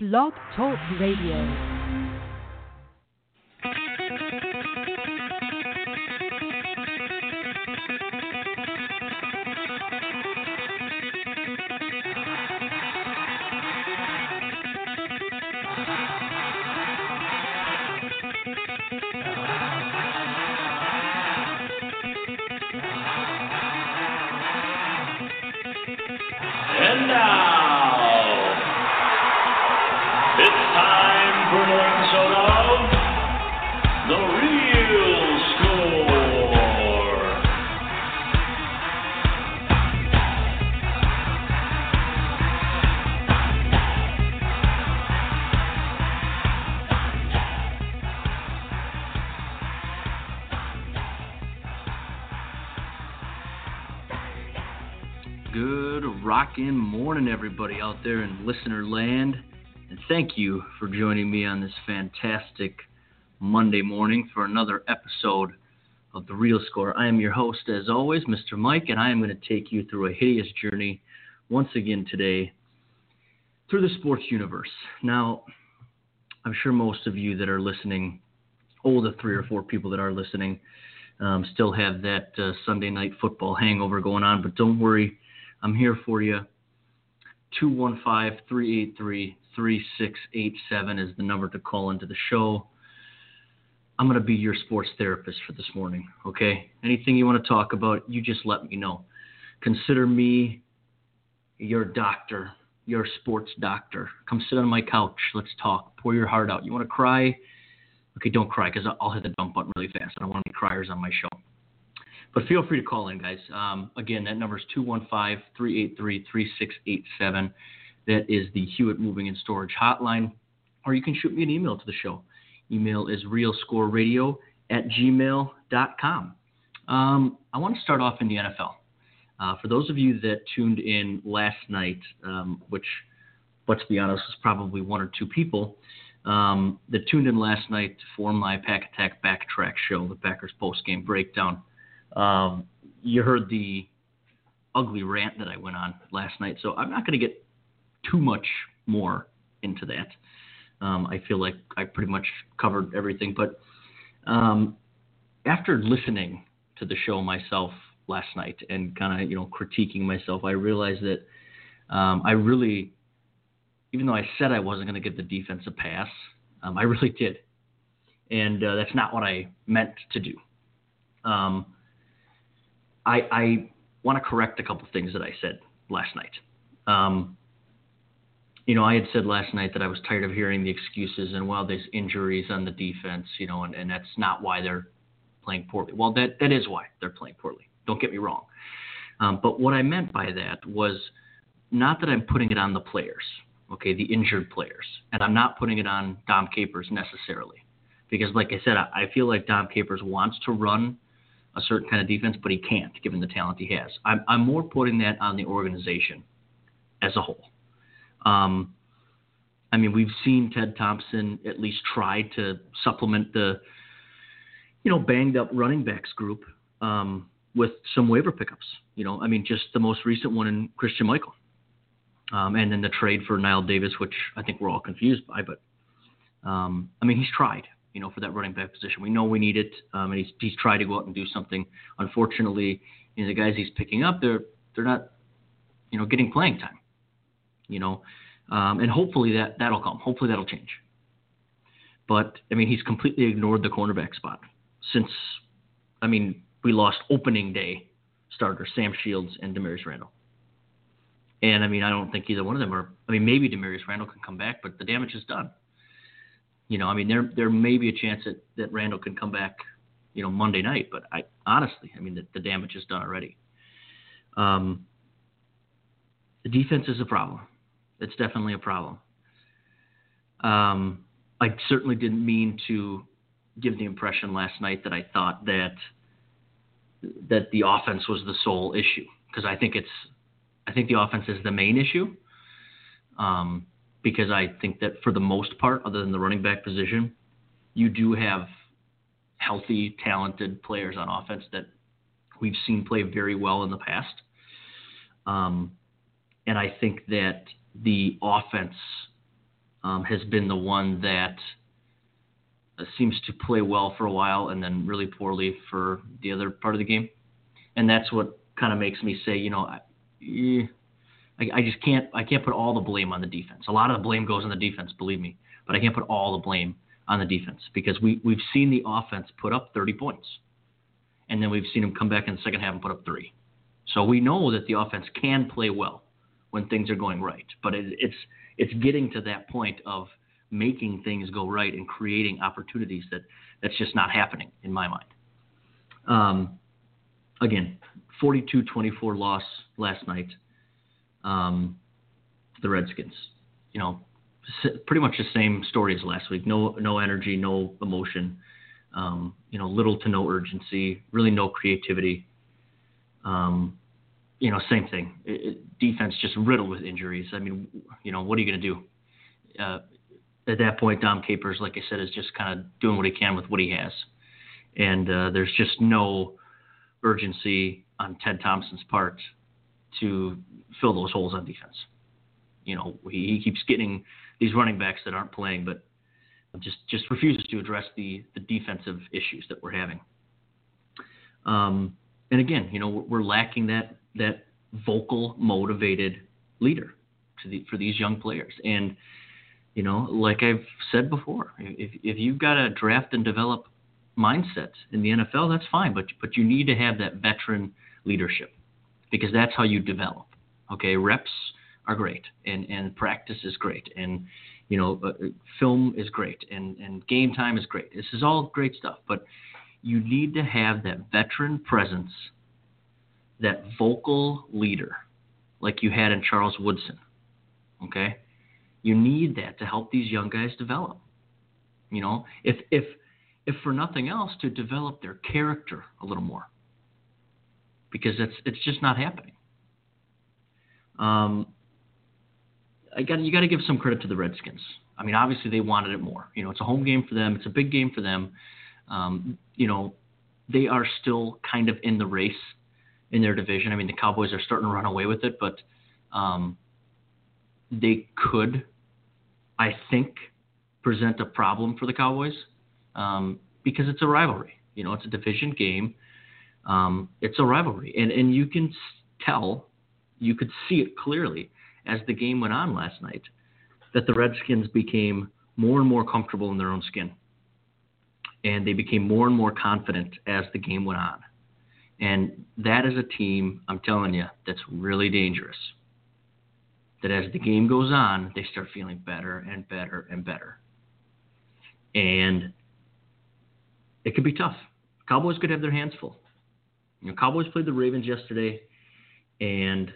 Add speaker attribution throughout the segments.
Speaker 1: Blog Talk Radio.
Speaker 2: Now,
Speaker 3: rockin' morning, everybody out there in listener land. And thank you for joining me on this fantastic Monday morning for another episode of The Real Score. I am your host, as always, Mr. Mike, and I am going to take you through a hideous journey once again today through the sports universe. Now, I'm sure most of you that are listening, all the three or four people that are listening, um, still have that uh, Sunday night football hangover going on, but don't worry. I'm here for you. 215 383 3687 is the number to call into the show. I'm going to be your sports therapist for this morning, okay? Anything you want to talk about, you just let me know. Consider me your doctor, your sports doctor. Come sit on my couch. Let's talk. Pour your heart out. You want to cry? Okay, don't cry because I'll hit the dump button really fast. I don't want any criers on my show. But feel free to call in, guys. Um, again, that number is 215 383 3687. That is the Hewitt Moving and Storage Hotline. Or you can shoot me an email to the show. Email is realscoreradio at gmail.com. Um, I want to start off in the NFL. Uh, for those of you that tuned in last night, um, which, let's be honest, was probably one or two people um, that tuned in last night for my Pack Attack Backtrack show, the Packers post game breakdown. Um, you heard the ugly rant that I went on last night, so I'm not going to get too much more into that. Um, I feel like I pretty much covered everything, but um, after listening to the show myself last night and kind of you know critiquing myself, I realized that um, I really, even though I said I wasn't going to give the defense a pass, um, I really did, and uh, that's not what I meant to do. Um, I, I want to correct a couple things that I said last night. Um, you know, I had said last night that I was tired of hearing the excuses and well, there's injuries on the defense, you know, and, and that's not why they're playing poorly. Well, that that is why they're playing poorly. Don't get me wrong. Um, but what I meant by that was not that I'm putting it on the players, okay, the injured players, and I'm not putting it on Dom Capers necessarily, because like I said, I, I feel like Dom Capers wants to run a certain kind of defense, but he can't given the talent he has. I'm, I'm more putting that on the organization as a whole. Um, I mean, we've seen Ted Thompson at least try to supplement the, you know, banged up running backs group um, with some waiver pickups. You know, I mean, just the most recent one in Christine Michael, um, and then the trade for Knile Davis, which I think we're all confused by. But um, I mean, he's tried you know, for that running back position. We know we need it, um, and he's he's tried to go out and do something. Unfortunately, you know, the guys he's picking up, they're they're not, you know, getting playing time. You know, um, and hopefully that that'll come. Hopefully that'll change. But I mean, he's completely ignored the cornerback spot since. I mean, we lost opening day starter Sam Shields and Damarious Randall. And I mean, I don't think either one of them are. I mean, maybe Damarious Randall can come back, but the damage is done. You know, I mean, there there may be a chance that, that Randall can come back, you know, Monday night. But I honestly, I mean, the, the damage is done already. Um, the defense is a problem. It's definitely a problem. Um, I certainly didn't mean to give the impression last night that I thought that that the offense was the sole issue because I think it's I think the offense is the main issue. Um, because I think that for the most part, other than the running back position, you do have healthy, talented players on offense that we've seen play very well in the past. Um, and I think that the offense um, has been the one that uh, seems to play well for a while and then really poorly for the other part of the game. And that's what kind of makes me say, you know, I, eh, I, I just can't I can't put all the blame on the defense. A lot of the blame goes on the defense, believe me, but I can't put all the blame on the defense because we we've seen the offense put up 30 points, and then we've seen them come back in the second half and put up three. So we know that the offense can play well when things are going right, but it, it's it's getting to that point of making things go right and creating opportunities that that's just not happening in my mind. Um, again, 42-24 loss last night. Um, the Redskins, you know, pretty much the same story as last week. No, no energy, no emotion. Um, you know, little to no urgency. Really, no creativity. Um, you know, same thing. It, it, defense just riddled with injuries. I mean, you know, what are you going to do? Uh, at that point, Dom Capers, like I said, is just kind of doing what he can with what he has, and uh, there's just no urgency on Ted Thompson's part to fill those holes on defense. You know, he, he keeps getting these running backs that aren't playing, but just just refuses to address the the defensive issues that we're having. Um, and again, you know, we're lacking that that vocal, motivated leader the, for these young players. And you know, like I've said before, if if you've got a draft and develop mindset in the NFL, that's fine. But but you need to have that veteran leadership because that's how you develop. Okay, reps are great, and and practice is great, and you know, uh, film is great, and and game time is great. This is all great stuff, but you need to have that veteran presence that vocal leader like you had in Charles Woodson. Okay? You need that to help these young guys develop. You know, if if if for nothing else to develop their character a little more. Because it's it's just not happening. Um I got you got to give some credit to the Redskins. I mean, obviously they wanted it more. You know, it's a home game for them. It's a big game for them. Um, you know, they are still kind of in the race in their division. I mean, the Cowboys are starting to run away with it, but um, they could, I think, present a problem for the Cowboys um, because it's a rivalry. You know, it's a division game. Um, it's a rivalry, and and you can tell, you could see it clearly as the game went on last night, that the Redskins became more and more comfortable in their own skin, and they became more and more confident as the game went on. And that is a team, I'm telling you, that's really dangerous. That as the game goes on, they start feeling better and better and better. And it could be tough. Cowboys could have their hands full. Know, Cowboys played the Ravens yesterday, and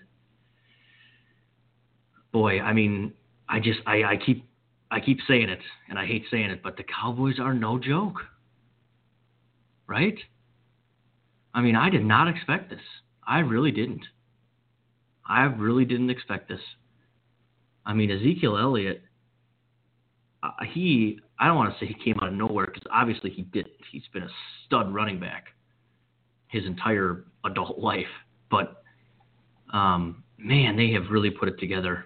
Speaker 3: boy, I mean, I just I, I keep I keep saying it, and I hate saying it, but the Cowboys are no joke, right? I mean, I did not expect this. I really didn't. I really didn't expect this. I mean, Ezekiel Elliott, uh, he, I don't want to say he came out of nowhere because obviously he did. He's been a stud running back his entire adult life. But, um, man, they have really put it together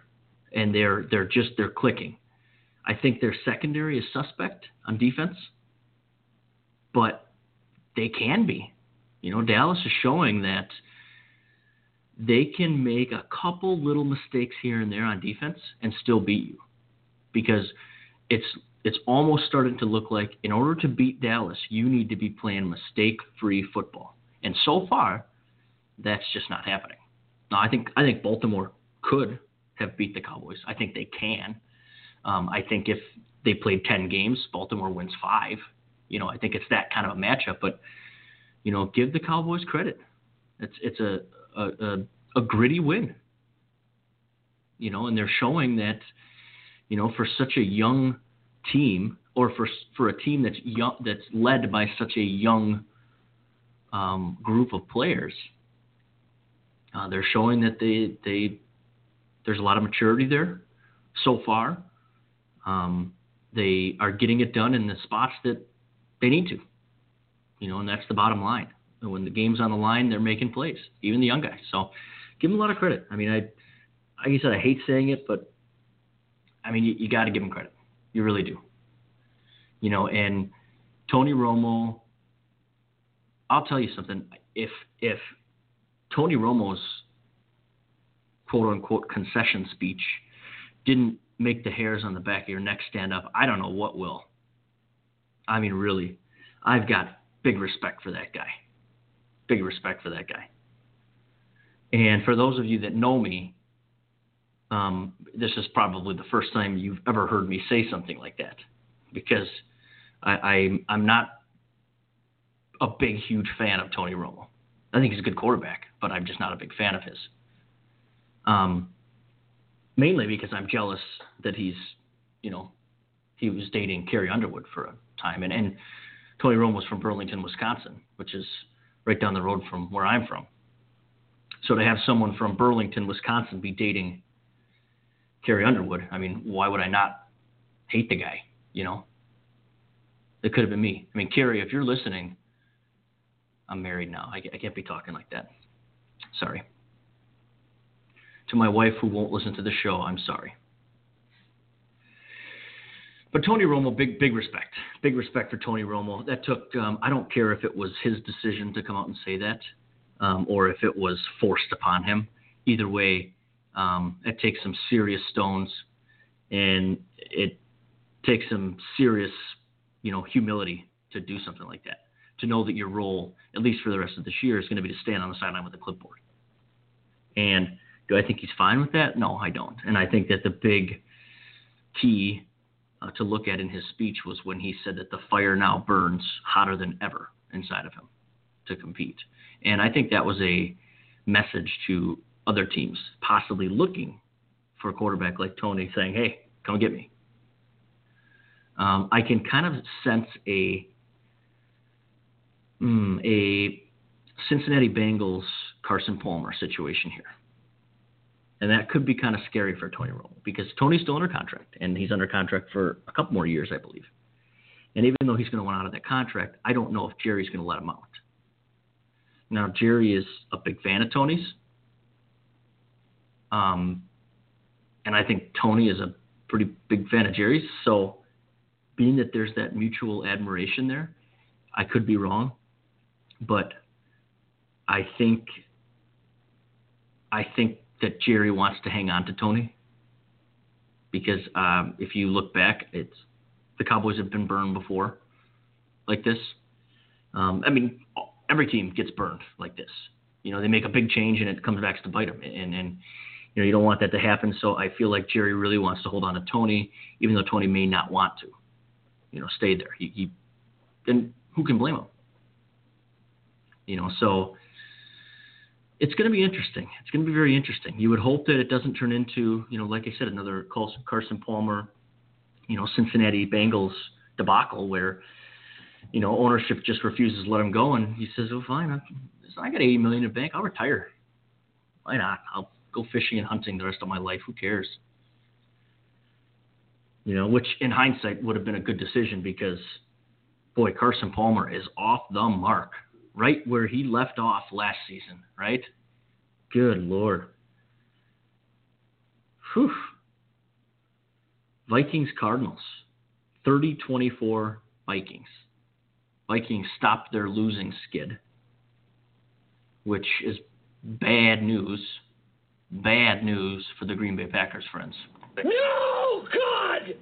Speaker 3: and they're, they're just, they're clicking. I think their secondary is suspect on defense, but they can be. You know, Dallas is showing that they can make a couple little mistakes here and there on defense and still beat you. Because it's it's almost starting to look like in order to beat Dallas, you need to be playing mistake-free football. And so far, that's just not happening. Now, I think I think Baltimore could have beat the Cowboys. I think they can. Um, I think if they played 10 games, Baltimore wins five. You know, I think it's that kind of a matchup. But you know, give the Cowboys credit. It's it's a a, a, a gritty win. You know, and they're showing that, you know, for such a young team, or for for a team that's young, that's led by such a young um, group of players, uh, they're showing that they they there's a lot of maturity there so far. Um, they are getting it done in the spots that they need to. You know, and that's the bottom line. And when the game's on the line, they're making plays, even the young guys. So give them a lot of credit. I mean, I, like I said, I hate saying it, but I mean, you, you got to give them credit. You really do. You know, and Tony Romo, I'll tell you something. If if Tony Romo's quote unquote concession speech didn't make the hairs on the back of your neck stand up, I don't know what will. I mean, really, I've got big respect for that guy. Big respect for that guy. And for those of you that know me, um, this is probably the first time you've ever heard me say something like that, because I, I I'm not a big, huge fan of Tony Romo. I think he's a good quarterback, but I'm just not a big fan of his. Um, mainly because I'm jealous that he's, you know, he was dating Carrie Underwood for a time, and and Tony Romo was from Burlington, Wisconsin, which is right down the road from where I'm from. So to have someone from Burlington, Wisconsin, be dating Carrie Underwood, I mean, why would I not hate the guy? You know, it could have been me. I mean, Carrie, if you're listening, I'm married now. I, I can't be talking like that. Sorry. To my wife who won't listen to the show, I'm sorry. But Tony Romo, big big respect, big respect for Tony Romo. That took um, I don't care if it was his decision to come out and say that, um, or if it was forced upon him. Either way, um, it takes some serious stones, and it takes some serious, you know, humility to do something like that. To know that your role, at least for the rest of this year, is going to be to stand on the sideline with a clipboard. And do I think he's fine with that? No, I don't. And I think that the big key uh, to look at in his speech was when he said that the fire now burns hotter than ever inside of him to compete. And I think that was a message to other teams possibly looking for a quarterback like Tony saying, hey, come get me. Um, I can kind of sense a mm, a Cincinnati Bengals Carson Palmer situation here. And that could be kind of scary for Tony Romo because Tony's still under contract and he's under contract for a couple more years, I believe. And even though he's going to want out of that contract, I don't know if Jerry's going to let him out. Now, Jerry is a big fan of Tony's. Um, and I think Tony is a pretty big fan of Jerry's. So, being that there's that mutual admiration there, I could be wrong, but I think I think that Jerry wants to hang on to Tony because um, if you look back, it's the Cowboys have been burned before like this. Um, I mean, every team gets burned like this. You know, they make a big change and it comes back to bite them, and and you know you don't want that to happen. So I feel like Jerry really wants to hold on to Tony, even though Tony may not want to. You know, stay there. He, he and who can blame him? You know, so it's going to be interesting. It's going to be very interesting. You would hope that it doesn't turn into, you know, like I said, another Carson Palmer, you know, Cincinnati Bengals debacle where, you know, ownership just refuses to let him go, and he says, "Oh, fine, I got 80 million in bank. I'll retire. Why not? I'll go fishing and hunting the rest of my life. Who cares?" You know, which in hindsight would have been a good decision because, boy, Carson Palmer is off the mark right where he left off last season, right? Good Lord. Whew. Vikings Cardinals. 30 24 Vikings. Vikings stopped their losing skid, which is bad news. Bad news for the Green Bay Packers, friends.
Speaker 4: No, God!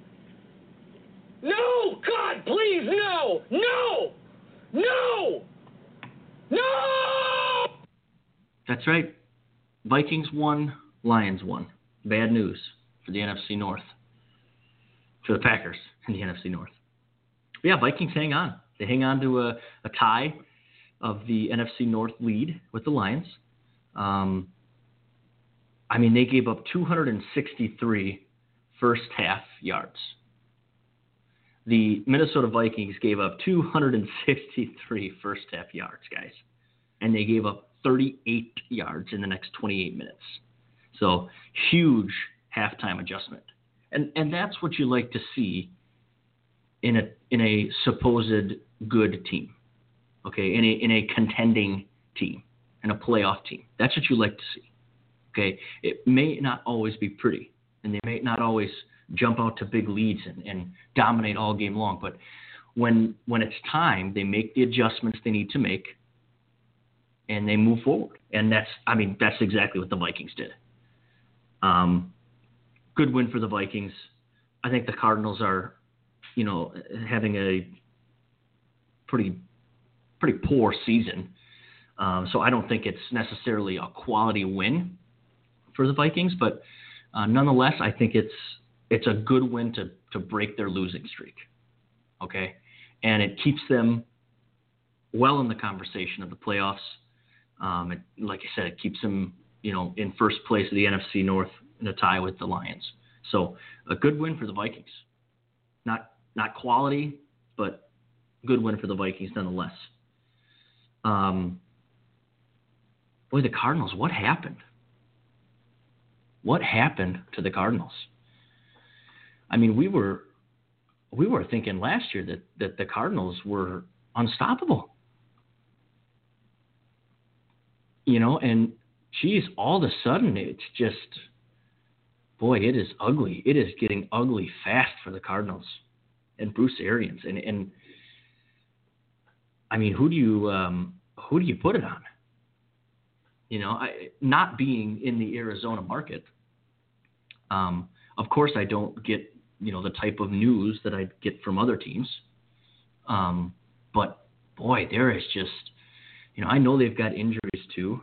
Speaker 4: No, God, please, no! No! No! No!
Speaker 3: That's right. Vikings won, Lions won. Bad news for the NFC North. For the Packers in the NFC North. But yeah, Vikings hang on. They hang on to a, a tie of the NFC North lead with the Lions. Um, I mean, they gave up 263 first half yards. The Minnesota Vikings gave up 263 first half yards, guys, and they gave up 38 yards in the next 28 minutes. So huge halftime adjustment, and and that's what you like to see in a in a supposed good team, okay, in a in a contending team, in a playoff team. That's what you like to see. Okay, it may not always be pretty, and they may not always jump out to big leads and, and dominate all game long. But when when it's time, they make the adjustments they need to make, and they move forward. And that's I mean that's exactly what the Vikings did. Um, good win for the Vikings. I think the Cardinals are, you know, having a pretty pretty poor season. Um, so I don't think it's necessarily a quality win for the Vikings, but uh, nonetheless, I think it's it's a good win to to break their losing streak. Okay, and it keeps them well in the conversation of the playoffs. Um, it, like I said, it keeps them you know in first place of the NFC North in a tie with the Lions. So a good win for the Vikings. Not not quality, but good win for the Vikings nonetheless. Um, boy, the Cardinals, what happened? What happened to the Cardinals? I mean, we were we were thinking last year that, that the Cardinals were unstoppable. You know, and geez, all of a sudden it's just boy, it is ugly. It is getting ugly fast for the Cardinals and Bruce Arians. And and I mean, who do you um, who do you put it on? You know, I, not being in the Arizona market, um, of course, I don't get you know the type of news that I get from other teams. Um, but boy, there is just you know I know they've got injuries too,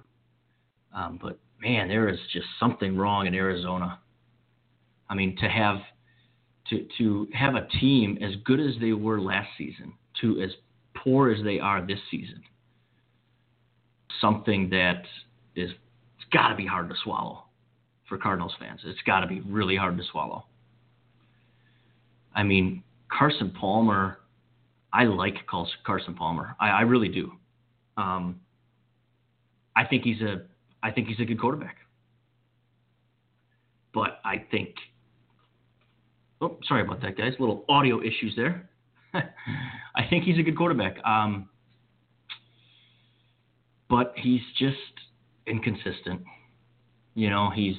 Speaker 3: um, but man, there is just something wrong in Arizona. I mean, to have to to have a team as good as they were last season to as poor as they are this season, something that is it's got to be hard to swallow for Cardinals fans. It's got to be really hard to swallow. I mean, Carson Palmer, I like Carson Palmer. I, I really do. Um, I think he's a I think he's a good quarterback. But I think oh sorry about that guys, little audio issues there. I think he's a good quarterback. Um, but he's just inconsistent. You know, he's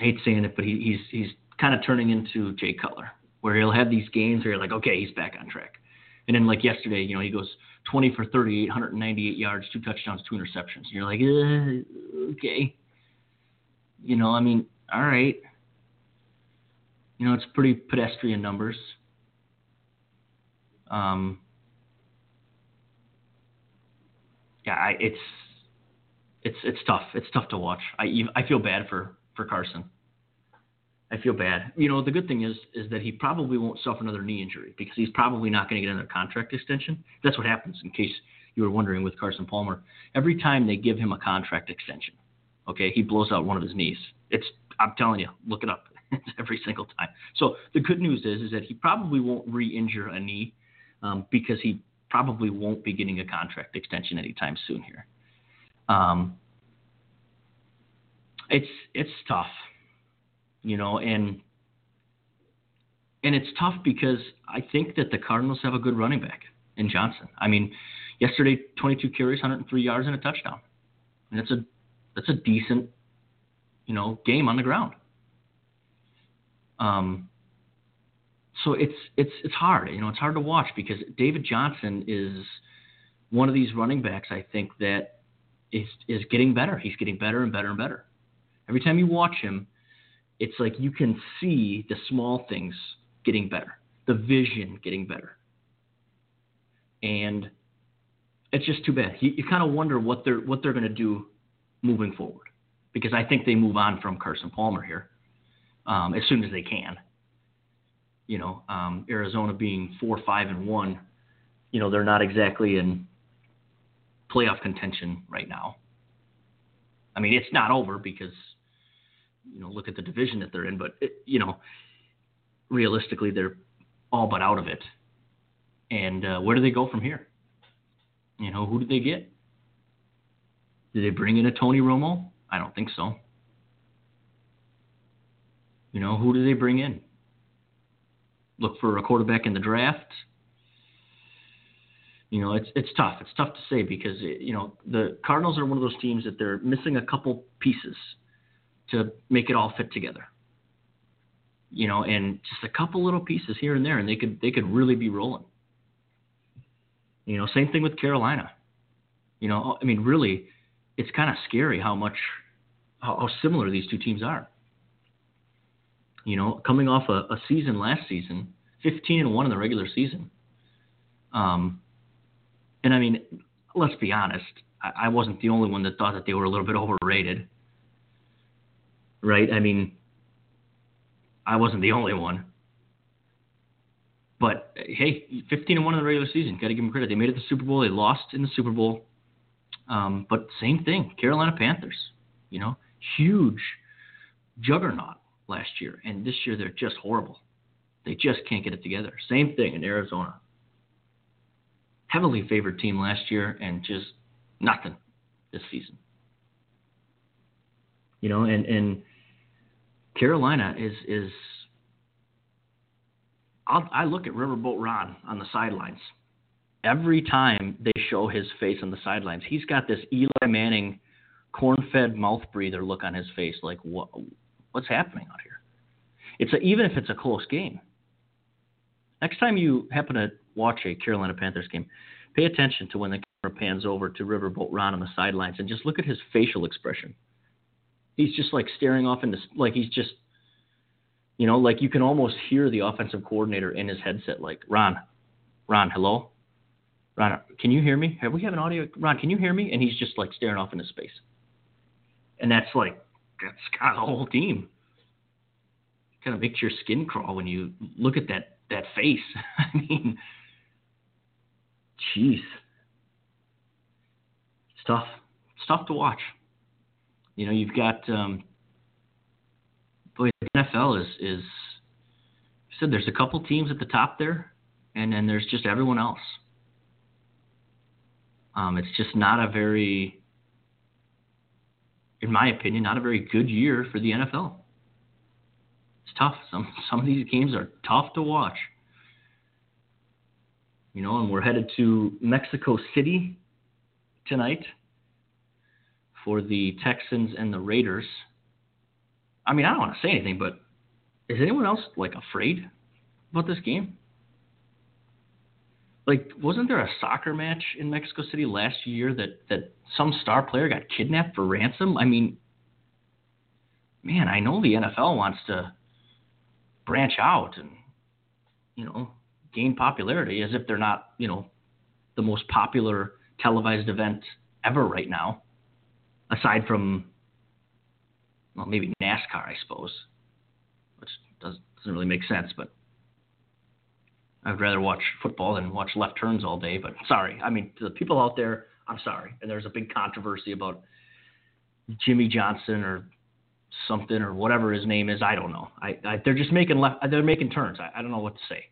Speaker 3: I hate saying it, but he, he's he's kind of turning into Jay Cutler, where he'll have these games where you're like, okay, he's back on track. And then like yesterday, you know, he goes 20 for 38, 198 yards, two touchdowns, two interceptions. And you're like, uh, okay. You know, I mean, all right. You know, it's pretty pedestrian numbers. Um, yeah, I, it's it's it's tough. It's tough to watch. I I feel bad for for Carson. I feel bad. You know, the good thing is is that he probably won't suffer another knee injury because he's probably not going to get another contract extension. That's what happens. In case you were wondering with Carson Palmer, every time they give him a contract extension, okay, he blows out one of his knees. It's I'm telling you, look it up. every single time. So the good news is is that he probably won't re-injure a knee um, because he probably won't be getting a contract extension anytime soon here. Um, it's it's tough you know, and and it's tough because I think that the Cardinals have a good running back in Johnson. I mean, yesterday 22 carries, 103 yards, and a touchdown. And that's a that's a decent, you know, game on the ground. Um. So it's it's it's hard, you know, it's hard to watch because David Johnson is one of these running backs. I think that is is getting better. He's getting better and better and better. Every time you watch him, it's like you can see the small things getting better, the vision getting better. And it's just too bad. You, you kind of wonder what they're what they're going to do moving forward, because I think they move on from Carson Palmer here um, as soon as they can. You know, um, Arizona being four, five, and one, you know, they're not exactly in playoff contention right now. I mean, it's not over because you know look at the division that they're in, but it, you know realistically they're all but out of it. And uh, where do they go from here? You know, who do they get? Do they bring in a Tony Romo? I don't think so. You know, who do they bring in? Look for a quarterback in the draft. You know, it's it's tough. It's tough to say because you know the Cardinals are one of those teams that they're missing a couple pieces to make it all fit together. you know, and just a couple little pieces here and there, and they could they could really be rolling. You know, same thing with Carolina. You know, I mean, really, it's kind of scary how much how, how similar these two teams are. You know, coming off a, a season last season, 15 and one in the regular season. Um, and I mean, let's be honest, I, I wasn't the only one that thought that they were a little bit overrated. Right? I mean, I wasn't the only one. But hey, 15 and one in the regular season. Got to give them credit. They made it to the Super Bowl. They lost in the Super Bowl. Um, but same thing, Carolina Panthers. You know, huge juggernaut last year, and this year they're just horrible. They just can't get it together. Same thing in Arizona. Heavily favored team last year, and just nothing this season. You know, and and Carolina is is. I look at Riverboat Ron on the sidelines. Every time they show his face on the sidelines, he's got this Eli Manning, corn-fed mouth breather look on his face, like what, what's happening out here? It's a, even if it's a close game. Next time you happen to watch a Carolina Panthers game, pay attention to when the camera pans over to Riverboat Ron on the sidelines and just look at his facial expression. He's just like staring off into like he's just you know, like you can almost hear the offensive coordinator in his headset, like, Ron, Ron, hello? Ron, can you hear me? Have we have an audio? Ron, can you hear me? And he's just like staring off into space. And that's like, that's kind of the whole team. Kind of makes your skin crawl when you look at that, that face. I mean, jeez. It's tough. It's tough to watch. You know, you've got um, boy, the NFL is is said there's a couple teams at the top there, and then there's just everyone else. Um, it's just not a very, in my opinion, not a very good year for the NFL. It's tough. Some some of these games are tough to watch. You know, and we're headed to Mexico City tonight for the Texans and the Raiders. I mean, I don't want to say anything, but is anyone else like afraid about this game? Like, wasn't there a soccer match in Mexico City last year that that some star player got kidnapped for ransom? I mean, man, I know the NFL wants to branch out and you know gain popularity as if they're not you know the most popular televised event ever right now, aside from well, maybe NASCAR, I suppose, which does, doesn't really make sense, but I'd rather watch football than watch left turns all day. But sorry, I mean, to the people out there, I'm sorry. And there's a big controversy about Jimmie Johnson or something or whatever his name is. I don't know. I, I they're just making left. They're making turns. I, I don't know what to say.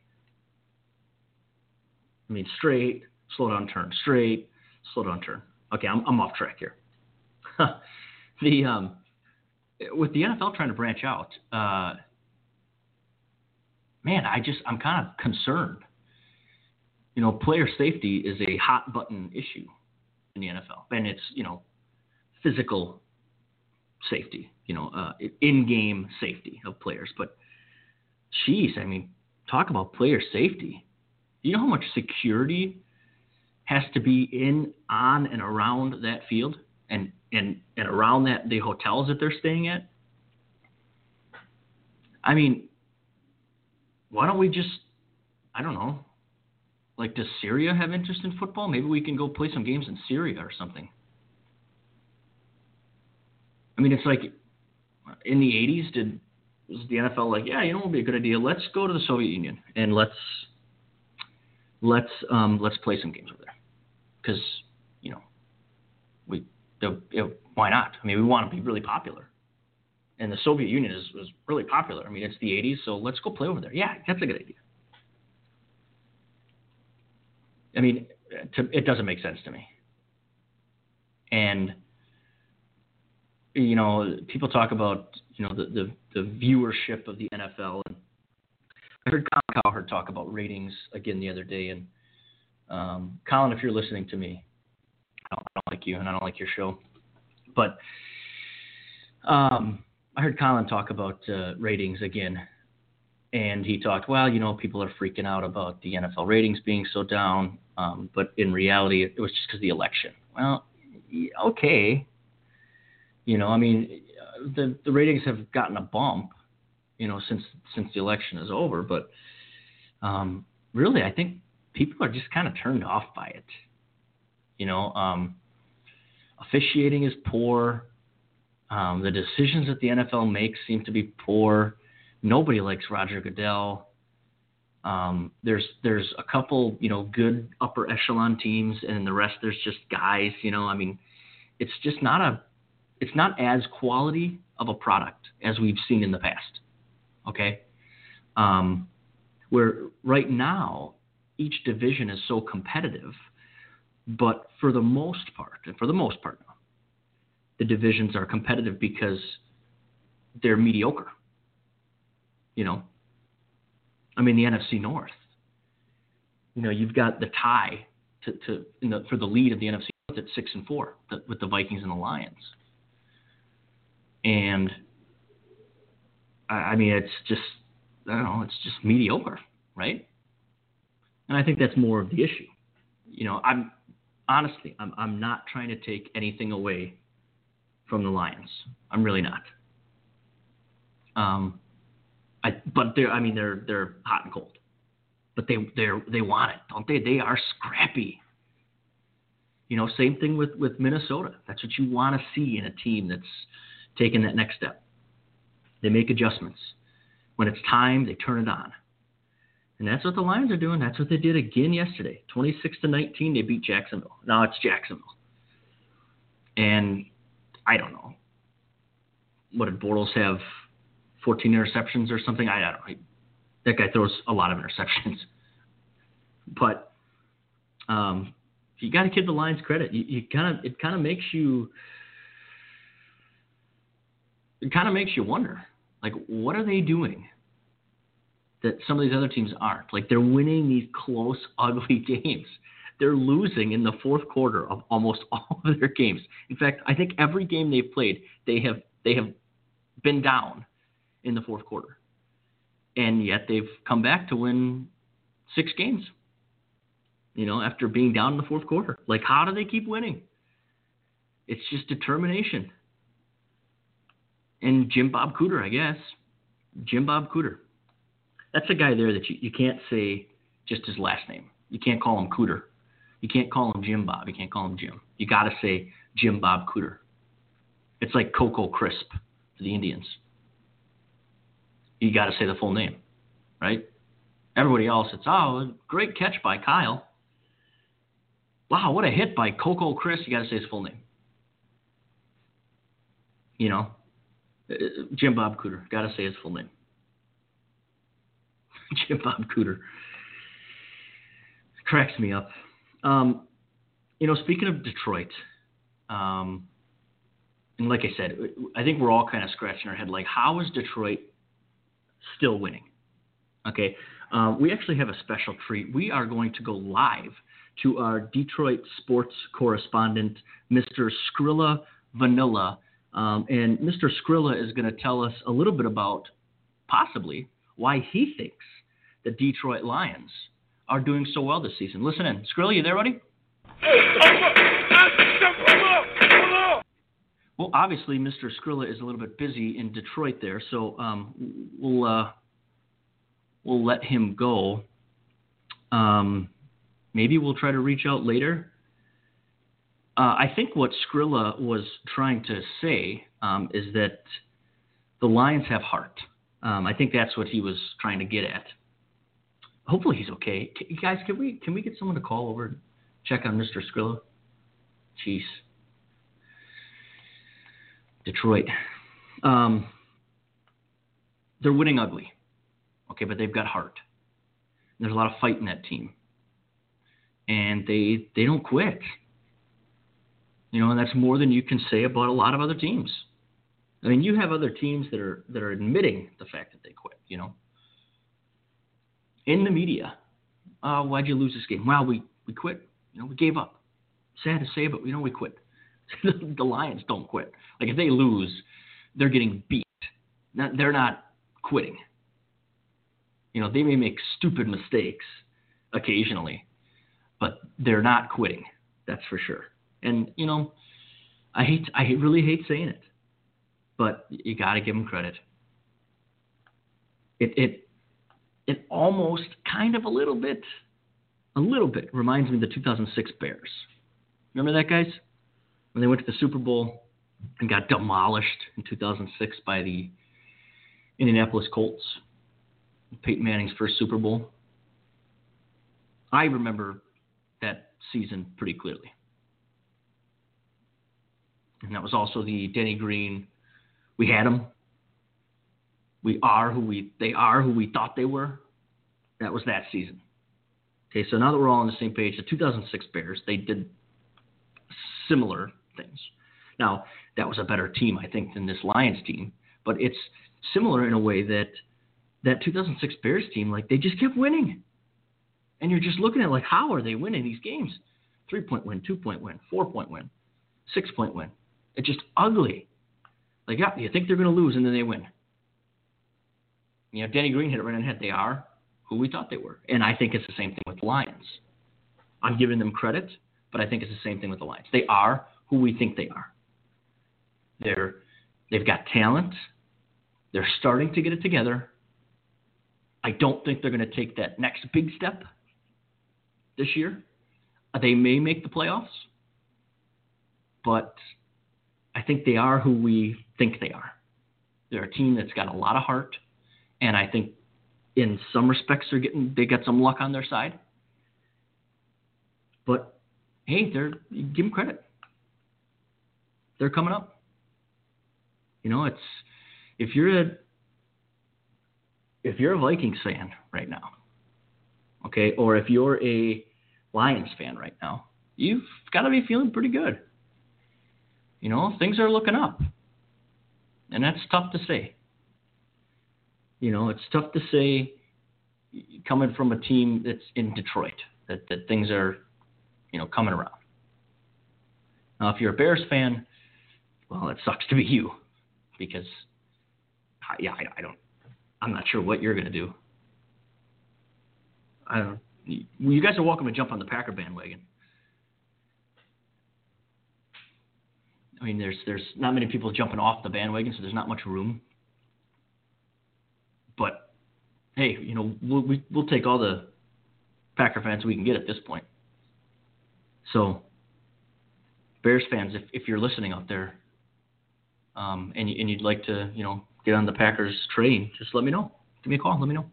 Speaker 3: I mean, straight, slow down, turn, straight, slow down, turn. Okay, I'm I'm off track here. the um, with the NFL trying to branch out, uh, man, I just I'm kind of concerned. You know, player safety is a hot button issue in the NFL, and it's you know physical safety, you know, uh, in-game safety of players. But, geez, I mean, talk about player safety. You know how much security has to be in, on, and around that field, and and and around that the hotels that they're staying at. I mean, why don't we just, I don't know, like does Syria have interest in football? Maybe we can go play some games in Syria or something. I mean, it's like in the 80s, did was the NFL like, yeah, you know, it would be a good idea. Let's go to the Soviet Union and let's let's um, let's play some games over there because you know we you know, why not? I mean, we want to be really popular, and the Soviet Union is was really popular. I mean, it's the 80s, so let's go play over there. Yeah, that's a good idea. I mean, to, it doesn't make sense to me. And you know, people talk about you know the, the, the viewership of the NFL, and I heard Colin Cowherd talk about ratings again the other day. And um, Colin, if you're listening to me, I don't, I don't, like you, and I don't like your show, but um, I heard Colin talk about uh, ratings again. And he talked, well, you know, people are freaking out about the NFL ratings being so down, um, but in reality, it was just because the election. Well, okay, you know, I mean, the the ratings have gotten a bump, you know, since since the election is over, but um, really, I think people are just kind of turned off by it. You know, um, officiating is poor. Um, the decisions that the NFL makes seem to be poor. Nobody likes Roger Goodell. Um, there's there's a couple you know good upper echelon teams, and the rest there's just guys. You know, I mean, it's just not a it's not as quality of a product as we've seen in the past. Okay, um, where right now each division is so competitive, but for the most part, and for the most part now, the divisions are competitive because they're mediocre. You know, I mean the NFC North. You know, you've got the tie to, to the, for the lead of the NFC North at six and four the, with the Vikings and the Lions. And I, I mean, it's just I don't know, it's just mediocre, right? And I think that's more of the issue. You know, I'm honestly, I'm I'm not trying to take anything away from the Lions. I'm really not. Um, I but they're I mean they're they're hot and cold, but they they they want it, don't they? They are scrappy. You know, same thing with with Minnesota. That's what you want to see in a team that's taking that next step. They make adjustments. When it's time, they turn it on. And that's what the Lions are doing. That's what they did again yesterday. 26 to 19, they beat Jacksonville. Now it's Jacksonville. And I don't know. What did Bortles have? 14 interceptions or something? I, I don't know. That guy throws a lot of interceptions. But um, you got to give the Lions credit. You, you kind of it kind of makes you it kind of makes you wonder, like, what are they doing that some of these other teams aren't? Like, they're winning these close, ugly games. They're losing in the fourth quarter of almost all of their games. In fact, I think every game they've played, they have they have been down in the fourth quarter, and yet they've come back to win six games. You know, after being down in the fourth quarter, like, how do they keep winning? It's just determination and Jim Bob Cooter, I guess. Jim Bob Cooter. That's a guy there that you, you can't say just his last name. You can't call him Cooter. You can't call him Jim Bob. You can't call him Jim. You got to say Jim Bob Cooter. It's like Coco Crisp for the Indians. You got to say the full name, right? Everybody else, it's oh, great catch by Kyle. Wow, what a hit by Coco Crisp. You got to say his full name. You know, uh, Jim Bob Cooter. Got to say his full name. Jim Bob Cooter. Cracks me up. Um, you know, speaking of Detroit, um, and like I said, I think we're all kind of scratching our head like, how is Detroit still winning? Okay. Uh, we actually have a special treat. We are going to go live to our Detroit sports correspondent, Mr. Skrilla Vanilla um, and Mr. Skrilla is going to tell us a little bit about possibly why he thinks the Detroit Lions are doing so well this season. Listen in. Skrilla, you there, buddy? Well, obviously, Mr. Skrilla is a little bit busy in Detroit there, so um, we'll uh, we'll let him go. Um, maybe we'll try to reach out later uh, I think what Skrilla was trying to say um, is that the Lions have heart. Um, I think that's what he was trying to get at. Hopefully he's okay. Can, guys, can we can we get someone to call over and check on Mr. Skrilla? Jeez. Detroit. Um, they're winning ugly. Okay, but they've got heart. There's a lot of fight in that team. And they they don't quit. You know, and that's more than you can say about a lot of other teams. I mean, you have other teams that are that are admitting the fact that they quit. You know, in the media, uh, why'd you lose this game? Well, we we quit. You know, we gave up. Sad to say, but you know we quit. the Lions don't quit. Like if they lose, they're getting beat. Not, they're not quitting. You know, they may make stupid mistakes occasionally, but they're not quitting. That's for sure. And you know, I hate I really hate saying it, but you got to give them credit. It it it almost kind of a little bit a little bit reminds me of the 2006 Bears. Remember that guys? When they went to the Super Bowl and got demolished in 2006 by the Indianapolis Colts. Peyton Manning's first Super Bowl. I remember that season pretty clearly. And that was also the Denny Green. We had them. We are who we they are who we thought they were. That was that season. Okay, so now that we're all on the same page, the 2006 Bears they did similar things. Now that was a better team, I think, than this Lions team, but it's similar in a way that that 2006 Bears team, like they just kept winning, and you're just looking at like how are they winning these games? Three point win, two point win, four point win, six point win. It's just ugly. Like, yeah, you think they're going to lose, and then they win. You know, Denny Green hit it right on the head. They are who we thought they were. And I think it's the same thing with the Lions. I'm giving them credit, but I think it's the same thing with the Lions. They are who we think they are. They're they've got talent. They're starting to get it together. I don't think they're going to take that next big step this year. They may make the playoffs, but I think they are who we think they are. They're a team that's got a lot of heart, and I think in some respects they're getting they got some luck on their side. But hey, they're give them credit. They're coming up. You know, it's if you're a if you're a Vikings fan right now, okay, or if you're a Lions fan right now, you've got to be feeling pretty good. You know, things are looking up. And that's tough to say. You know, it's tough to say coming from a team that's in Detroit that, that things are, you know, coming around. Now, if you're a Bears fan, well, it sucks to be you because, I, yeah, I, I don't, I'm not sure what you're going to do. I don't. You guys are welcome to jump on the Packer bandwagon. I mean, there's there's not many people jumping off the bandwagon, so there's not much room. But hey, you know, we'll we, will we will take all the Packer fans we can get at this point. So, Bears fans, if if you're listening out there, um, and you, and you'd like to, you know, get on the Packers train, just let me know. Give me a call. Let me know.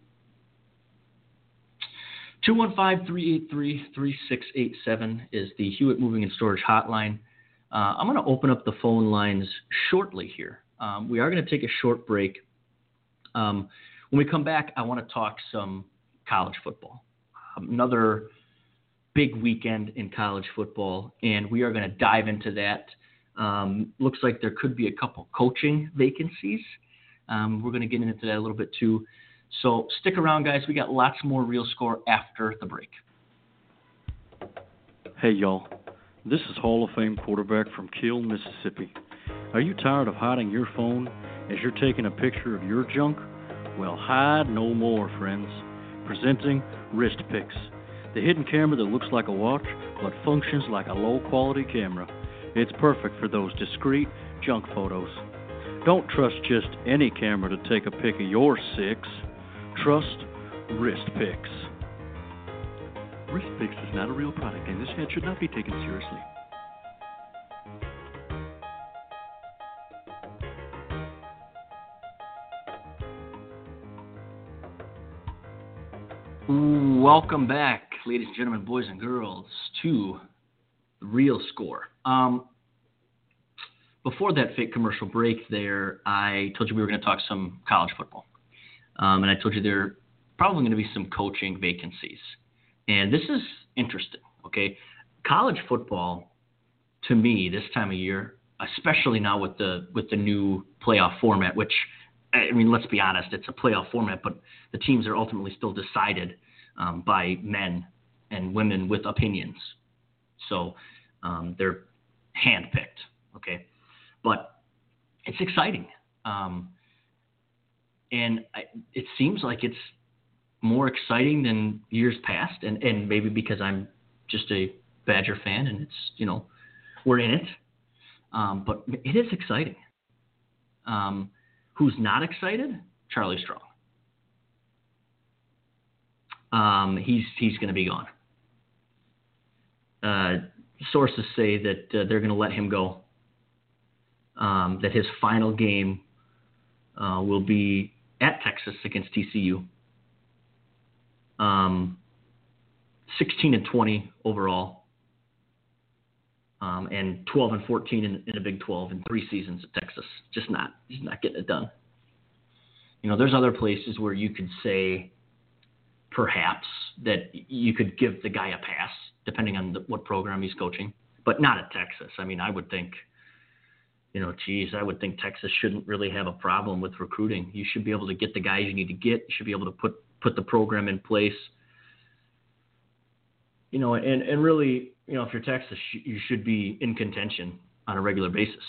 Speaker 3: 215-383-3687 is the Hewitt Moving and Storage Hotline. Uh, I'm going to open up the phone lines shortly here. Um, we are going to take a short break. Um, when we come back, I want to talk some college football. Another big weekend in college football, and we are going to dive into that. Um, looks like there could be a couple coaching vacancies. Um, we're going to get into that a little bit too. So stick around, guys. We got lots more real score after the break.
Speaker 5: Hey, y'all. This is Hall of Fame quarterback from Kiln, Mississippi. Are you tired of hiding your phone as you're taking a picture of your junk? Well, hide no more, friends. Presenting Wrist Picks, the hidden camera that looks like a watch but functions like a low quality camera. It's perfect for those discreet junk photos. Don't trust just any camera to take a pic of your six. Trust Wrist Picks. Wrist Picks is not a real product, and this ad should not be taken seriously.
Speaker 3: Welcome back, ladies and gentlemen, boys and girls, to the real score. Um, before that fake commercial break, there, I told you we were going to talk some college football, um, and I told you there are probably going to be some coaching vacancies. And this is interesting, okay? College football, to me, this time of year, especially now with the with the new playoff format, which I mean, let's be honest, it's a playoff format, but the teams are ultimately still decided um, by men and women with opinions. So um, they're handpicked, okay? But it's exciting. Um, and I, it seems like it's more exciting than years past, and and maybe because I'm just a Badger fan and it's you know we're in it, um, but it is exciting. Um, who's not excited? Charlie Strong. Um, he's he's going to be gone. Uh, sources say that uh, they're going to let him go. Um, that his final game uh, will be at Texas against TCU. Um, 16 and 20 overall, um, and 12 and 14 in, in a Big 12 in three seasons at Texas. Just not, just not getting it done. You know, there's other places where you could say, perhaps that you could give the guy a pass, depending on the, what program he's coaching, but not at Texas. I mean, I would think you know, geez, I would think Texas shouldn't really have a problem with recruiting. You should be able to get the guys you need to get. You should be able to put put the program in place. You know, and and really, you know, if you're Texas, you should be in contention on a regular basis.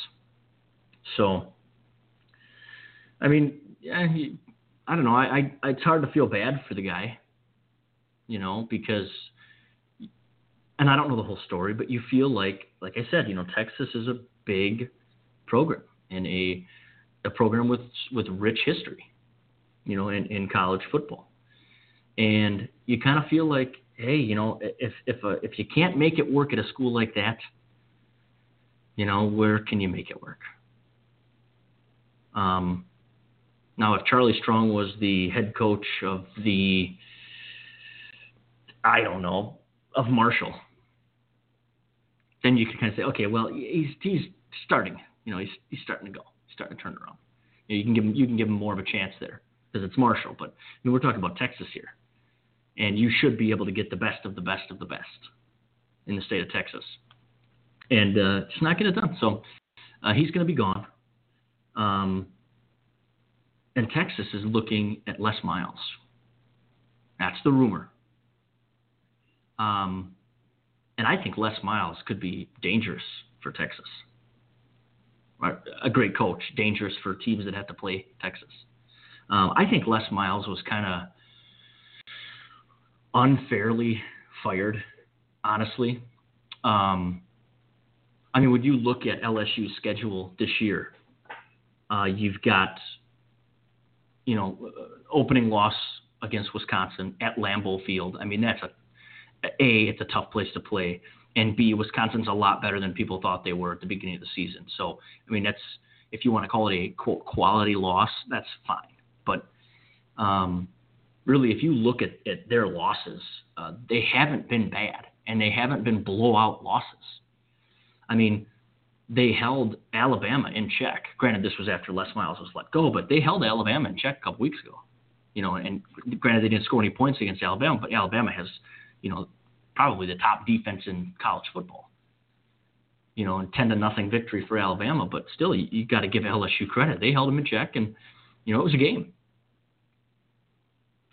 Speaker 3: So, I mean, I don't know. I, I it's hard to feel bad for the guy, you know, because, and I don't know the whole story, but you feel like, like I said, you know, Texas is a big program and a a program with with rich history, you know, in, in college football. And you kind of feel like, hey, you know, if if uh, if you can't make it work at a school like that, you know, where can you make it work? Um, now, if Charlie Strong was the head coach of the, I don't know, of Marshall, then you can kind of say, okay, well, he's he's starting you know, he's he's starting to go, he's starting to turn around. You, know, you can give him you can give him more of a chance there because it's Marshall. But I mean, we're talking about Texas here, and you should be able to get the best of the best of the best in the state of Texas, and uh, just not get it done. So uh, he's going to be gone. Um, and Texas is looking at Les Miles. That's the rumor. Um, and I think Les Miles could be dangerous for Texas a great coach, dangerous for teams that have to play Texas. Um, I think Les Miles was kind of unfairly fired, honestly. Um, I mean, when you look at LSU's schedule this year, uh, you've got, you know, opening loss against Wisconsin at Lambeau Field. I mean, that's a a it's a tough place to play and B, Wisconsin's a lot better than people thought they were at the beginning of the season. So, I mean, that's if you want to call it a quote quality loss, that's fine. But um, really, if you look at, at their losses, uh, they haven't been bad, and they haven't been blowout losses. I mean, they held Alabama in check. Granted, this was after Les Miles was let go, but they held Alabama in check a couple weeks ago. You know, and granted, they didn't score any points against Alabama, but Alabama has, you know, probably the top defense in college football. You know, and ten to nothing victory for Alabama, but still, you, you got to give LSU credit. They held them in check, and you know it was a game.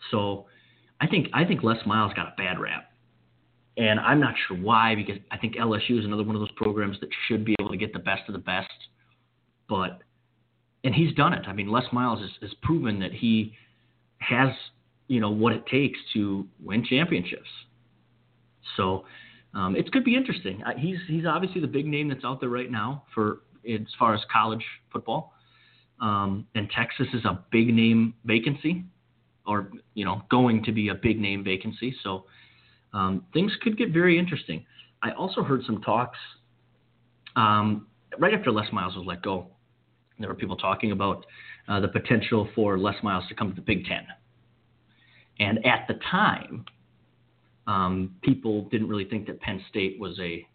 Speaker 3: So, I think I think Les Miles got a bad rap, and I'm not sure why because I think LSU is another one of those programs that should be able to get the best of the best, but and he's done it. I mean, Les Miles has, has proven that he has you know what it takes to win championships. So um, it could be interesting. He's he's obviously the big name that's out there right now for as far as college football. Um, and Texas is a big name vacancy, or you know, going to be a big name vacancy. So um, things could get very interesting. I also heard some talks um, right after Les Miles was let go. There were people talking about uh, the potential for Les Miles to come to the Big Ten. And at the time, um, people didn't really think that Penn State was a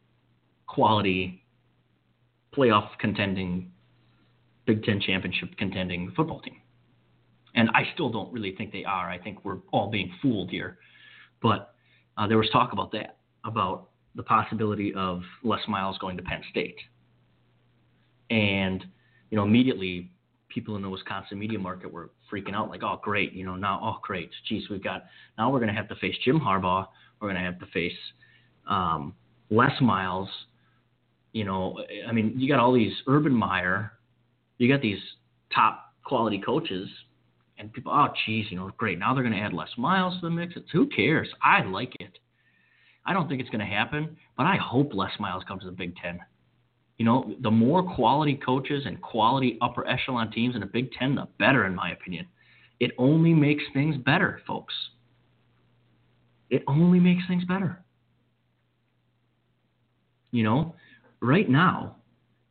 Speaker 3: quality playoff contending, Big Ten championship contending football team. And I still don't really think they are. I think we're all being fooled here. But uh, there was talk about that, about the possibility of Les Miles going to Penn State. And, you know, immediately people in the Wisconsin media market were freaking out, like, oh, great, you know, now, oh, great, geez, we've got, now we're going to have to face Jim Harbaugh, we're going to have to face um, Les Miles. You know, I mean, you got all these Urban Meyer, you got these top quality coaches, And people, oh, geez, you know, great. Now they're going to add Les Miles to the mix. It's, who cares? I like it. I don't think it's going to happen, but I hope Les Miles comes to the Big Ten. You know, the more quality coaches and quality upper echelon teams in the Big Ten, the better, in my opinion. It only makes things better, folks. It only makes things better. You know, right now,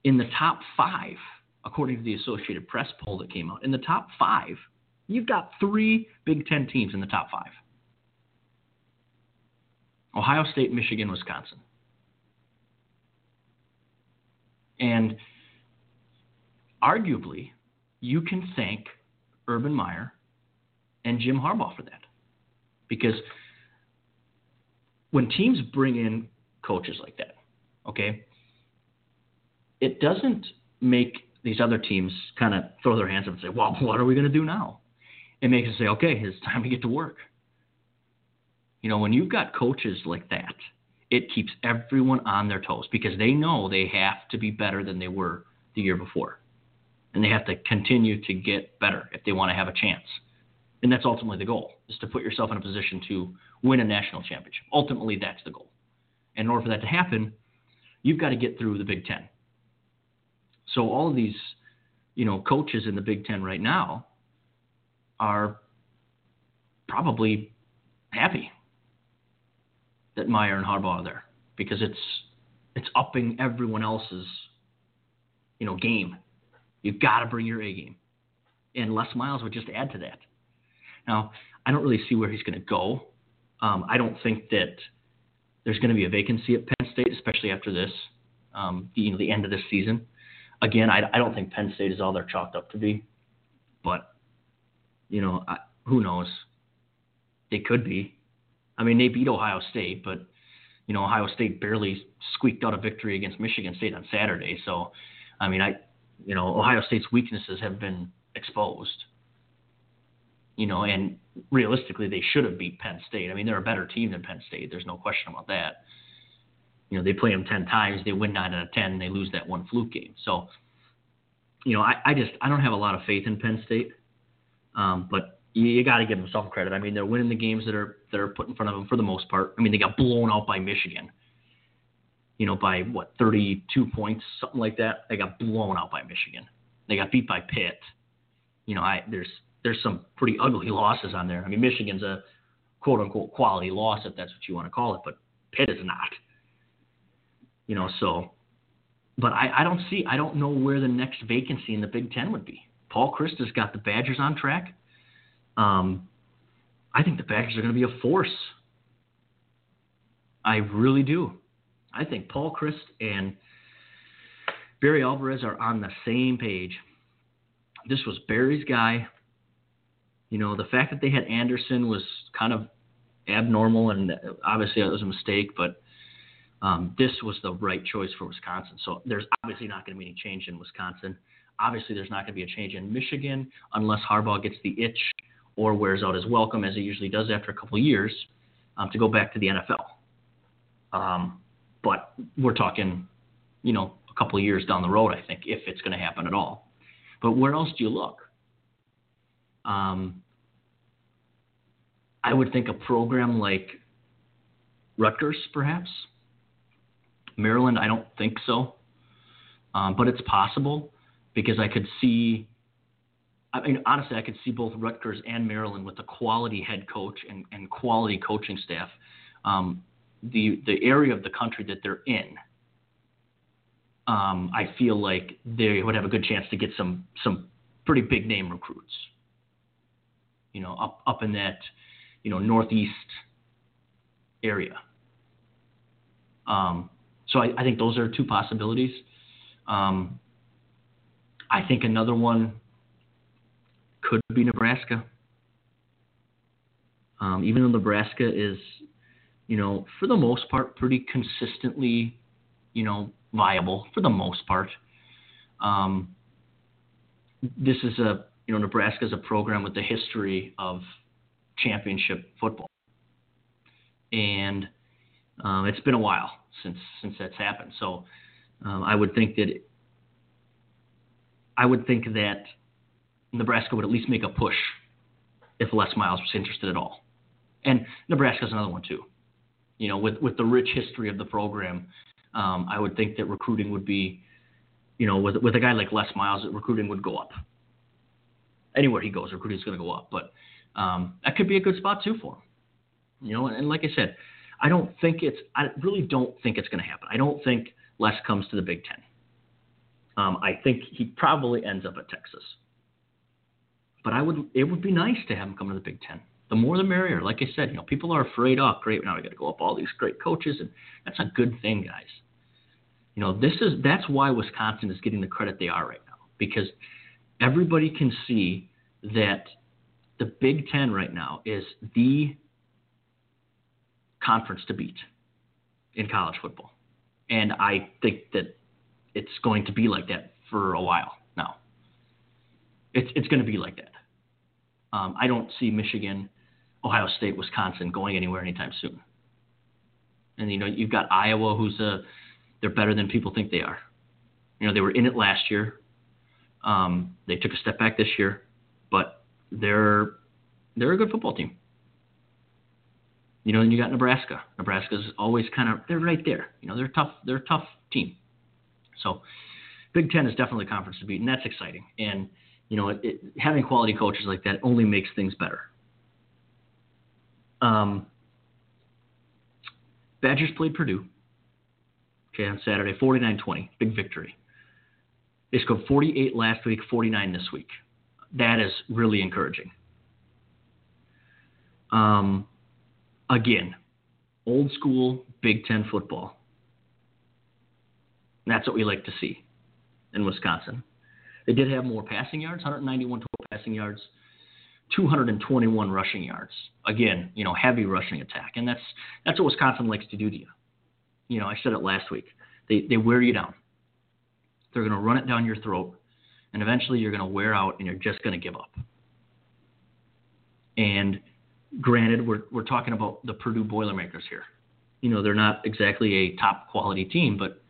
Speaker 3: in the top five, according to the Associated Press poll that came out, in the top five, you've got three Big Ten teams in the top five Ohio State, Michigan, Wisconsin. And arguably, you can thank Urban Meyer and Jim Harbaugh for that. Because when teams bring in coaches like that, okay, it doesn't make these other teams kind of throw their hands up and say, well, what are we going to do now? It makes us say, okay, it's time to get to work. You know, when you've got coaches like that, it keeps everyone on their toes because they know they have to be better than they were the year before. And they have to continue to get better if they want to have a chance. And that's ultimately the goal, is to put yourself in a position to win a national championship. Ultimately, that's the goal. And in order for that to happen, you've got to get through the Big Ten. So all of these, you know, coaches in the Big Ten right now are probably happy that Meyer and Harbaugh are there because it's it's upping everyone else's you know game. You've got to bring your A game, and Les Miles would just add to that. Now, I don't really see where he's going to go. Um, I don't think that there's going to be a vacancy at Penn State, especially after this, um, you know, the end of this season. Again, I, I don't think Penn State is all they're chalked up to be, but you know, I, who knows? They could be. I mean, they beat Ohio State, but you know, Ohio State barely squeaked out a victory against Michigan State on Saturday. So, I mean, I, you know, Ohio State's weaknesses have been exposed. You know, and realistically, they should have beat Penn State. I mean, they're a better team than Penn State. There's no question about that. You know, they play them ten times, they win nine out of ten, they lose that one fluke game. So, you know, I, I just I don't have a lot of faith in Penn State. Um, but you, you got to give them some credit. I mean, they're winning the games that are that are put in front of them for the most part. I mean, they got blown out by Michigan. You know, by what 32 points, something like that. They got blown out by Michigan. They got beat by Pitt. You know, I there's there's some pretty ugly losses on there. I mean, Michigan's a quote unquote quality loss if that's what you want to call it, but Pitt is not. You know, so but I, I don't see I don't know where the next vacancy in the Big Ten would be. Paul Chryst has got the Badgers on track. Um, I think the Badgers are going to be a force. I really do. I think Paul Chryst and Barry Alvarez are on the same page. This was Barry's guy. You know, the fact that they had Andersen was kind of abnormal, and obviously it was a mistake, but um, this was the right choice for Wisconsin. So there's obviously not going to be any change in Wisconsin. Obviously, there's not going to be a change in Michigan unless Harbaugh gets the itch or wears out his welcome, as he usually does after a couple of years, um, to go back to the NFL. Um, but we're talking, you know, a couple of years down the road, I think, if it's going to happen at all. But where else do you look? Um, I would think a program like Rutgers, perhaps. Maryland, I don't think so. Um, but it's possible because I could see I mean, honestly, I could see both Rutgers and Maryland with a quality head coach and, and quality coaching staff. Um, the the area of the country that they're in, um, I feel like they would have a good chance to get some some pretty big name recruits. You know, up up in that, you know, northeast area. Um, so I, I, think those are two possibilities. Um, I think another one could be Nebraska. Um, even though Nebraska is, you know, for the most part, pretty consistently, you know, viable for the most part. Um, this is a, you know, Nebraska is a program with a history of championship football, and um, it's been a while since since that's happened. So um, I would think that I would think that Nebraska would at least make a push if Les Miles was interested at all. And Nebraska's another one too. You know, with with the rich history of the program, um, I would think that recruiting would be, you know, with with a guy like Les Miles, recruiting would go up. Anywhere he goes, recruiting is going to go up. But um, that could be a good spot too for him. You know, and, and like I said, I don't think it's. I really don't think it's going to happen. I don't think Les comes to the Big Ten. Um, I think he probably ends up at Texas. But I would. It would be nice to have him come to the Big Ten. The more the merrier. Like I said, you know, people are afraid. Oh, great! Now we got to go up all these great coaches, and that's a good thing, guys. You know, this is that's why Wisconsin is getting the credit they are right now because everybody can see that the Big Ten right now is the conference to beat in college football. And I think that it's going to be like that for a while now. It's, it's going to be like that. Um, I don't see Michigan, Ohio State, Wisconsin going anywhere anytime soon. And you know you've got Iowa, who's a they're better than people think they are. You know they were in it last year. Um, they took a step back this year, but they're they're a good football team. You know, and you got Nebraska. Nebraska's always kind of they're right there. You know, they're tough. They're a tough team. So, Big Ten is definitely a conference to beat, and that's exciting. And you know, it, it, having quality coaches like that only makes things better. Um, Badgers played Purdue. Okay, on Saturday, 49-20, big victory. They scored 48 last week, 49 this week. That is really encouraging. Um, again, old school Big Ten football. That's what we like to see in Wisconsin. They did have more passing yards, 191 total passing yards, 221 rushing yards. Again, you know, heavy rushing attack, and that's that's what Wisconsin likes to do to you. You know, I said it last week. They they wear you down. They're going to run it down your throat, and eventually you're going to wear out, and you're just going to give up. And granted, we're we're talking about the Purdue Boilermakers here. You know, they're not exactly a top quality team, but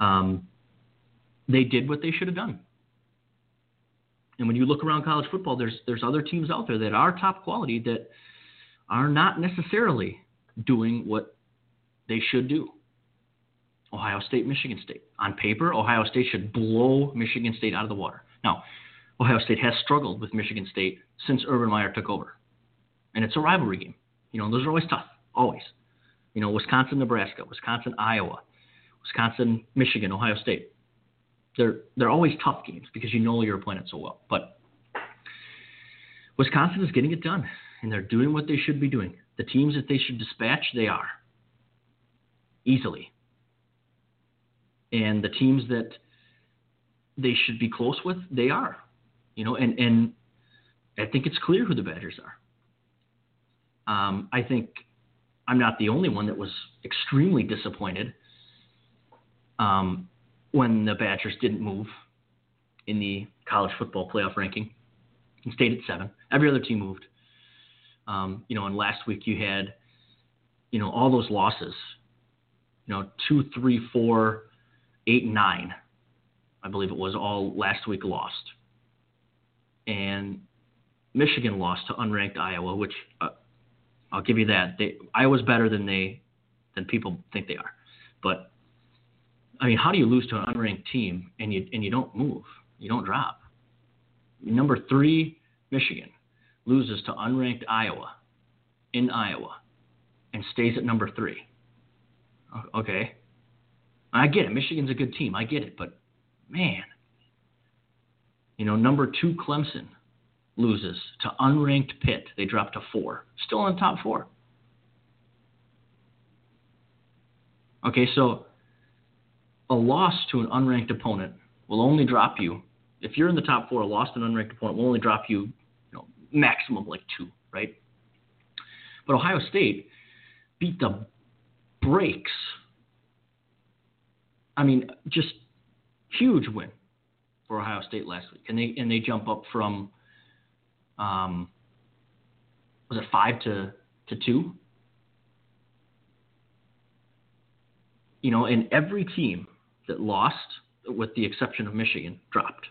Speaker 3: um, they did what they should have done. And when you look around college football, there's there's other teams out there that are top quality that are not necessarily doing what they should do. Ohio State, Michigan State. On paper, Ohio State should blow Michigan State out of the water. Now, Ohio State has struggled with Michigan State since Urban Meyer took over and it's a rivalry game. You know, those are always tough, always. You know, Wisconsin, Nebraska, Wisconsin, Iowa, Wisconsin, Michigan, Ohio State. They're they're always tough games because you know your opponent so well. But Wisconsin is getting it done, and they're doing what they should be doing. The teams that they should dispatch, they are easily. And the teams that they should be close with, they are. You know, and and I think it's clear who the Badgers are. Um, I think I'm not the only one that was extremely disappointed um, when the Badgers didn't move in the college football playoff ranking and stayed at seven. Every other team moved. Um, you know, and last week you had, you know, all those losses. You know, two, three, four, eight, nine. I believe it was all last week lost. And Michigan lost to unranked Iowa, which uh, I'll give you that. They, Iowa's better than they than people think they are. But I mean, how do you lose to an unranked team and you and you don't move? You don't drop. Number three, Michigan loses to unranked Iowa in Iowa and stays at number three. Okay. I get it. Michigan's a good team. I get it. But man, you know, number two, Clemson loses to unranked Pitt. They drop to four, still in the top four. Okay, so a loss to an unranked opponent will only drop you if you're in the top four. A loss to an unranked opponent will only drop you, you know, maximum like two, right? But Ohio State beat the brakes. I mean, just huge win for Ohio State last week, and they and they jump up from um, was it five to to two? You know, and every team that lost, with the exception of Michigan, dropped.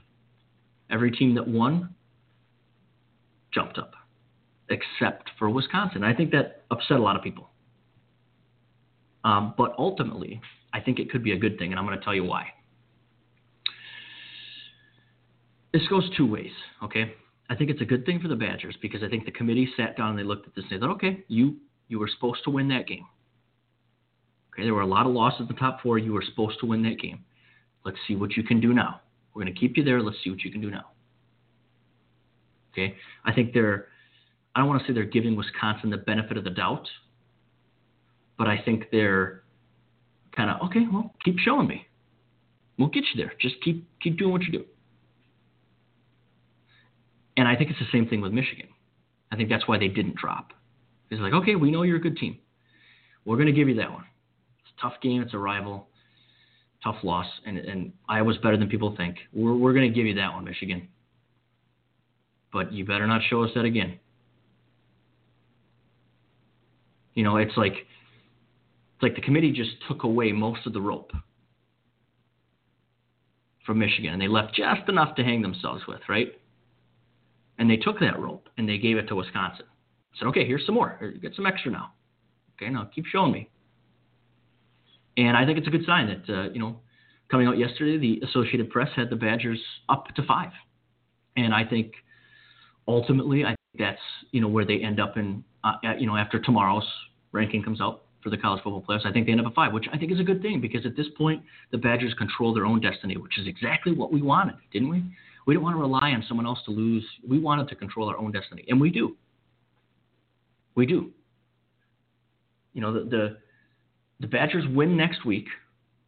Speaker 3: Every team that won jumped up. except for Wisconsin. I think that upset a lot of people. Um, but ultimately, I think it could be a good thing, and I'm going to tell you why. This goes two ways, okay? I think it's a good thing for the Badgers because I think the committee sat down and they looked at this and they thought, okay, you you were supposed to win that game. Okay, there were a lot of losses in the top four. You were supposed to win that game. Let's see what you can do now. We're going to keep you there. Let's see what you can do now. Okay, I think they're. I don't want to say they're giving Wisconsin the benefit of the doubt, but I think they're kind of okay. Well, keep showing me. We'll get you there. Just keep keep doing what you do. And I think it's the same thing with Michigan. I think that's why they didn't drop. It's like, okay, we know you're a good team. We're going to give you that one. Tough game. It's a rival. Tough loss. And, and Iowa's better than people think. We're, we're going to give you that one, Michigan. But you better not show us that again. You know, it's like it's like the committee just took away most of the rope from Michigan, and they left just enough to hang themselves with, right? And they took that rope and they gave it to Wisconsin. Said, okay, here's some more. Get some extra now. Okay, now keep showing me. And I think it's a good sign that, uh, you know, coming out yesterday, the Associated Press had the Badgers up to five. And I think ultimately, I think that's, you know, where they end up in, uh, you know, after tomorrow's ranking comes out for the college football playoffs. I think they end up at five, which I think is a good thing because at this point, the Badgers control their own destiny, which is exactly what we wanted, didn't we? We didn't want to rely on someone else to lose. We wanted to control our own destiny, and we do. We do. You know, the the, the Badgers win next week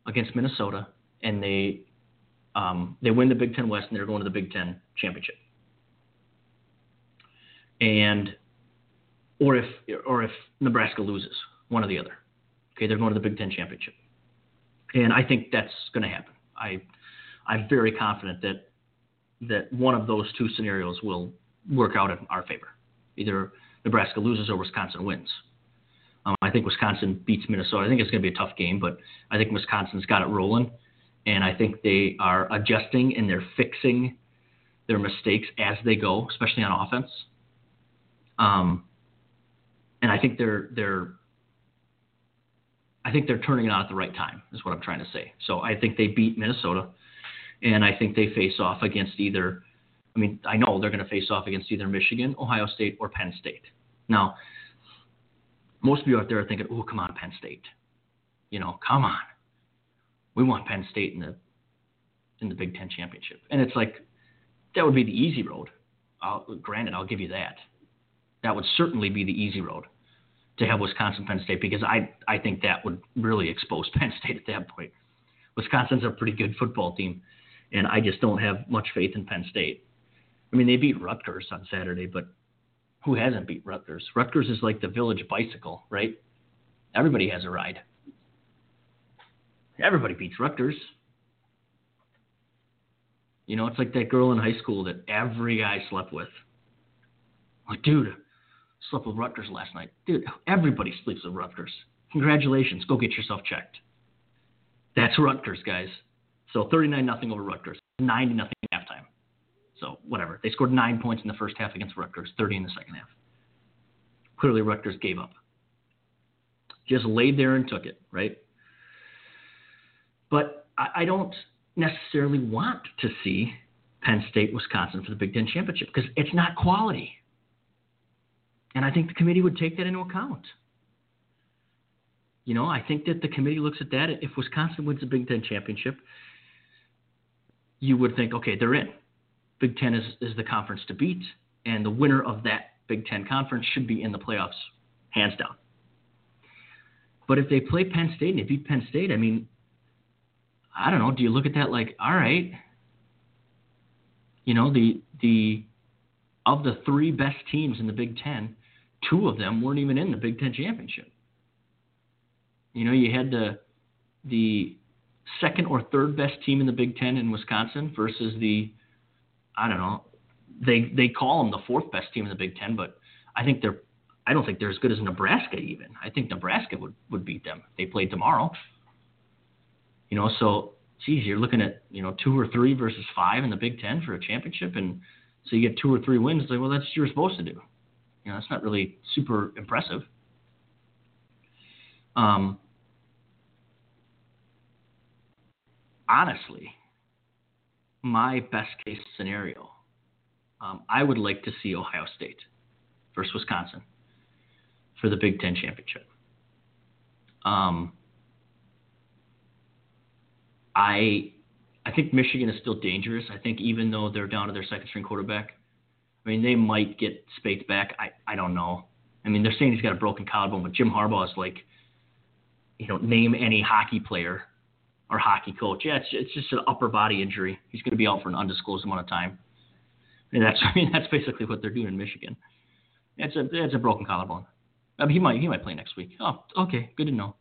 Speaker 3: against Minnesota, and they um, they win the Big Ten West, and they're going to the Big Ten championship. And or if or if Nebraska loses, one or the other. Okay, they're going to the Big Ten championship, and I think that's going to happen. I I'm very confident that that one of those two scenarios will work out in our favor. Either Nebraska loses or Wisconsin wins. Um, I think Wisconsin beats Minnesota. I think it's going to be a tough game, but I think Wisconsin's got it rolling, and I think they are adjusting and they're fixing their mistakes as they go, especially on offense. Um, and I think they're they're I think they're turning it on at the right time, is what I'm trying to say. So I think they beat Minnesota, and I think they face off against either. I mean, I know they're going to face off against either Michigan, Ohio State, or Penn State. Now, most of you out there are thinking, "Oh, come on, Penn State." You know, come on. We want Penn State in the in the Big Ten championship, and it's like that would be the easy road. I'll, granted, I'll give you that. That would certainly be the easy road to have Wisconsin Penn State because I I think that would really expose Penn State at that point. Wisconsin's a pretty good football team, and I just don't have much faith in Penn State. I mean, they beat Rutgers on Saturday, but who hasn't beat Rutgers? Rutgers is like the village bicycle, right? Everybody has a ride. Everybody beats Rutgers. You know, it's like that girl in high school that every guy slept with. Like, dude, slept with Rutgers last night. Dude, everybody sleeps with Rutgers. Congratulations. Go get yourself checked. That's Rutgers, guys. So 39 nothing over Rutgers. 90 nothing. So whatever. They scored nine points in the first half against Rutgers, 30 in the second half. Clearly, Rutgers gave up. Just laid there and took it, right? But I, I don't necessarily want to see Penn State, Wisconsin for the Big Ten championship because it's not quality. And I think the committee would take that into account. You know, I think that the committee looks at that. If Wisconsin wins the Big Ten championship, you would think, okay, they're in. Big Ten is, is the conference to beat, and the winner of that Big Ten conference should be in the playoffs, hands down. But if they play Penn State and they beat Penn State, I mean, I don't know. Do you look at that like, all right, you know, the the of the three best teams in the Big Ten, two of them weren't even in the Big Ten championship. You know, you had the the second or third best team in the Big Ten in Wisconsin versus the I don't know. They they call them the fourth best team in the Big Ten, but I think they're I don't think they're as good as Nebraska even. I think Nebraska would, would beat them. They played tomorrow. You know, so geez, you're looking at, you know, two or three versus five in the Big Ten for a championship and so you get two or three wins, it's like, well that's what you're supposed to do. You know, that's not really super impressive. Um, honestly, my best case scenario, um, I would like to see Ohio State versus Wisconsin for the Big Ten championship. Um, I I think Michigan is still dangerous. I think even though they're down to their second string quarterback, I mean they might get Speights back. I I don't know. I mean they're saying he's got a broken collarbone, but Jim Harbaugh is like, you know, name any hockey player or hockey coach. Yeah, it's it's just an upper body injury. He's going to be out for an undisclosed amount of time. And that's I mean that's basically what they're doing in Michigan. It's a it's a broken collarbone. I mean, he might he might play next week. Oh, okay, good to know.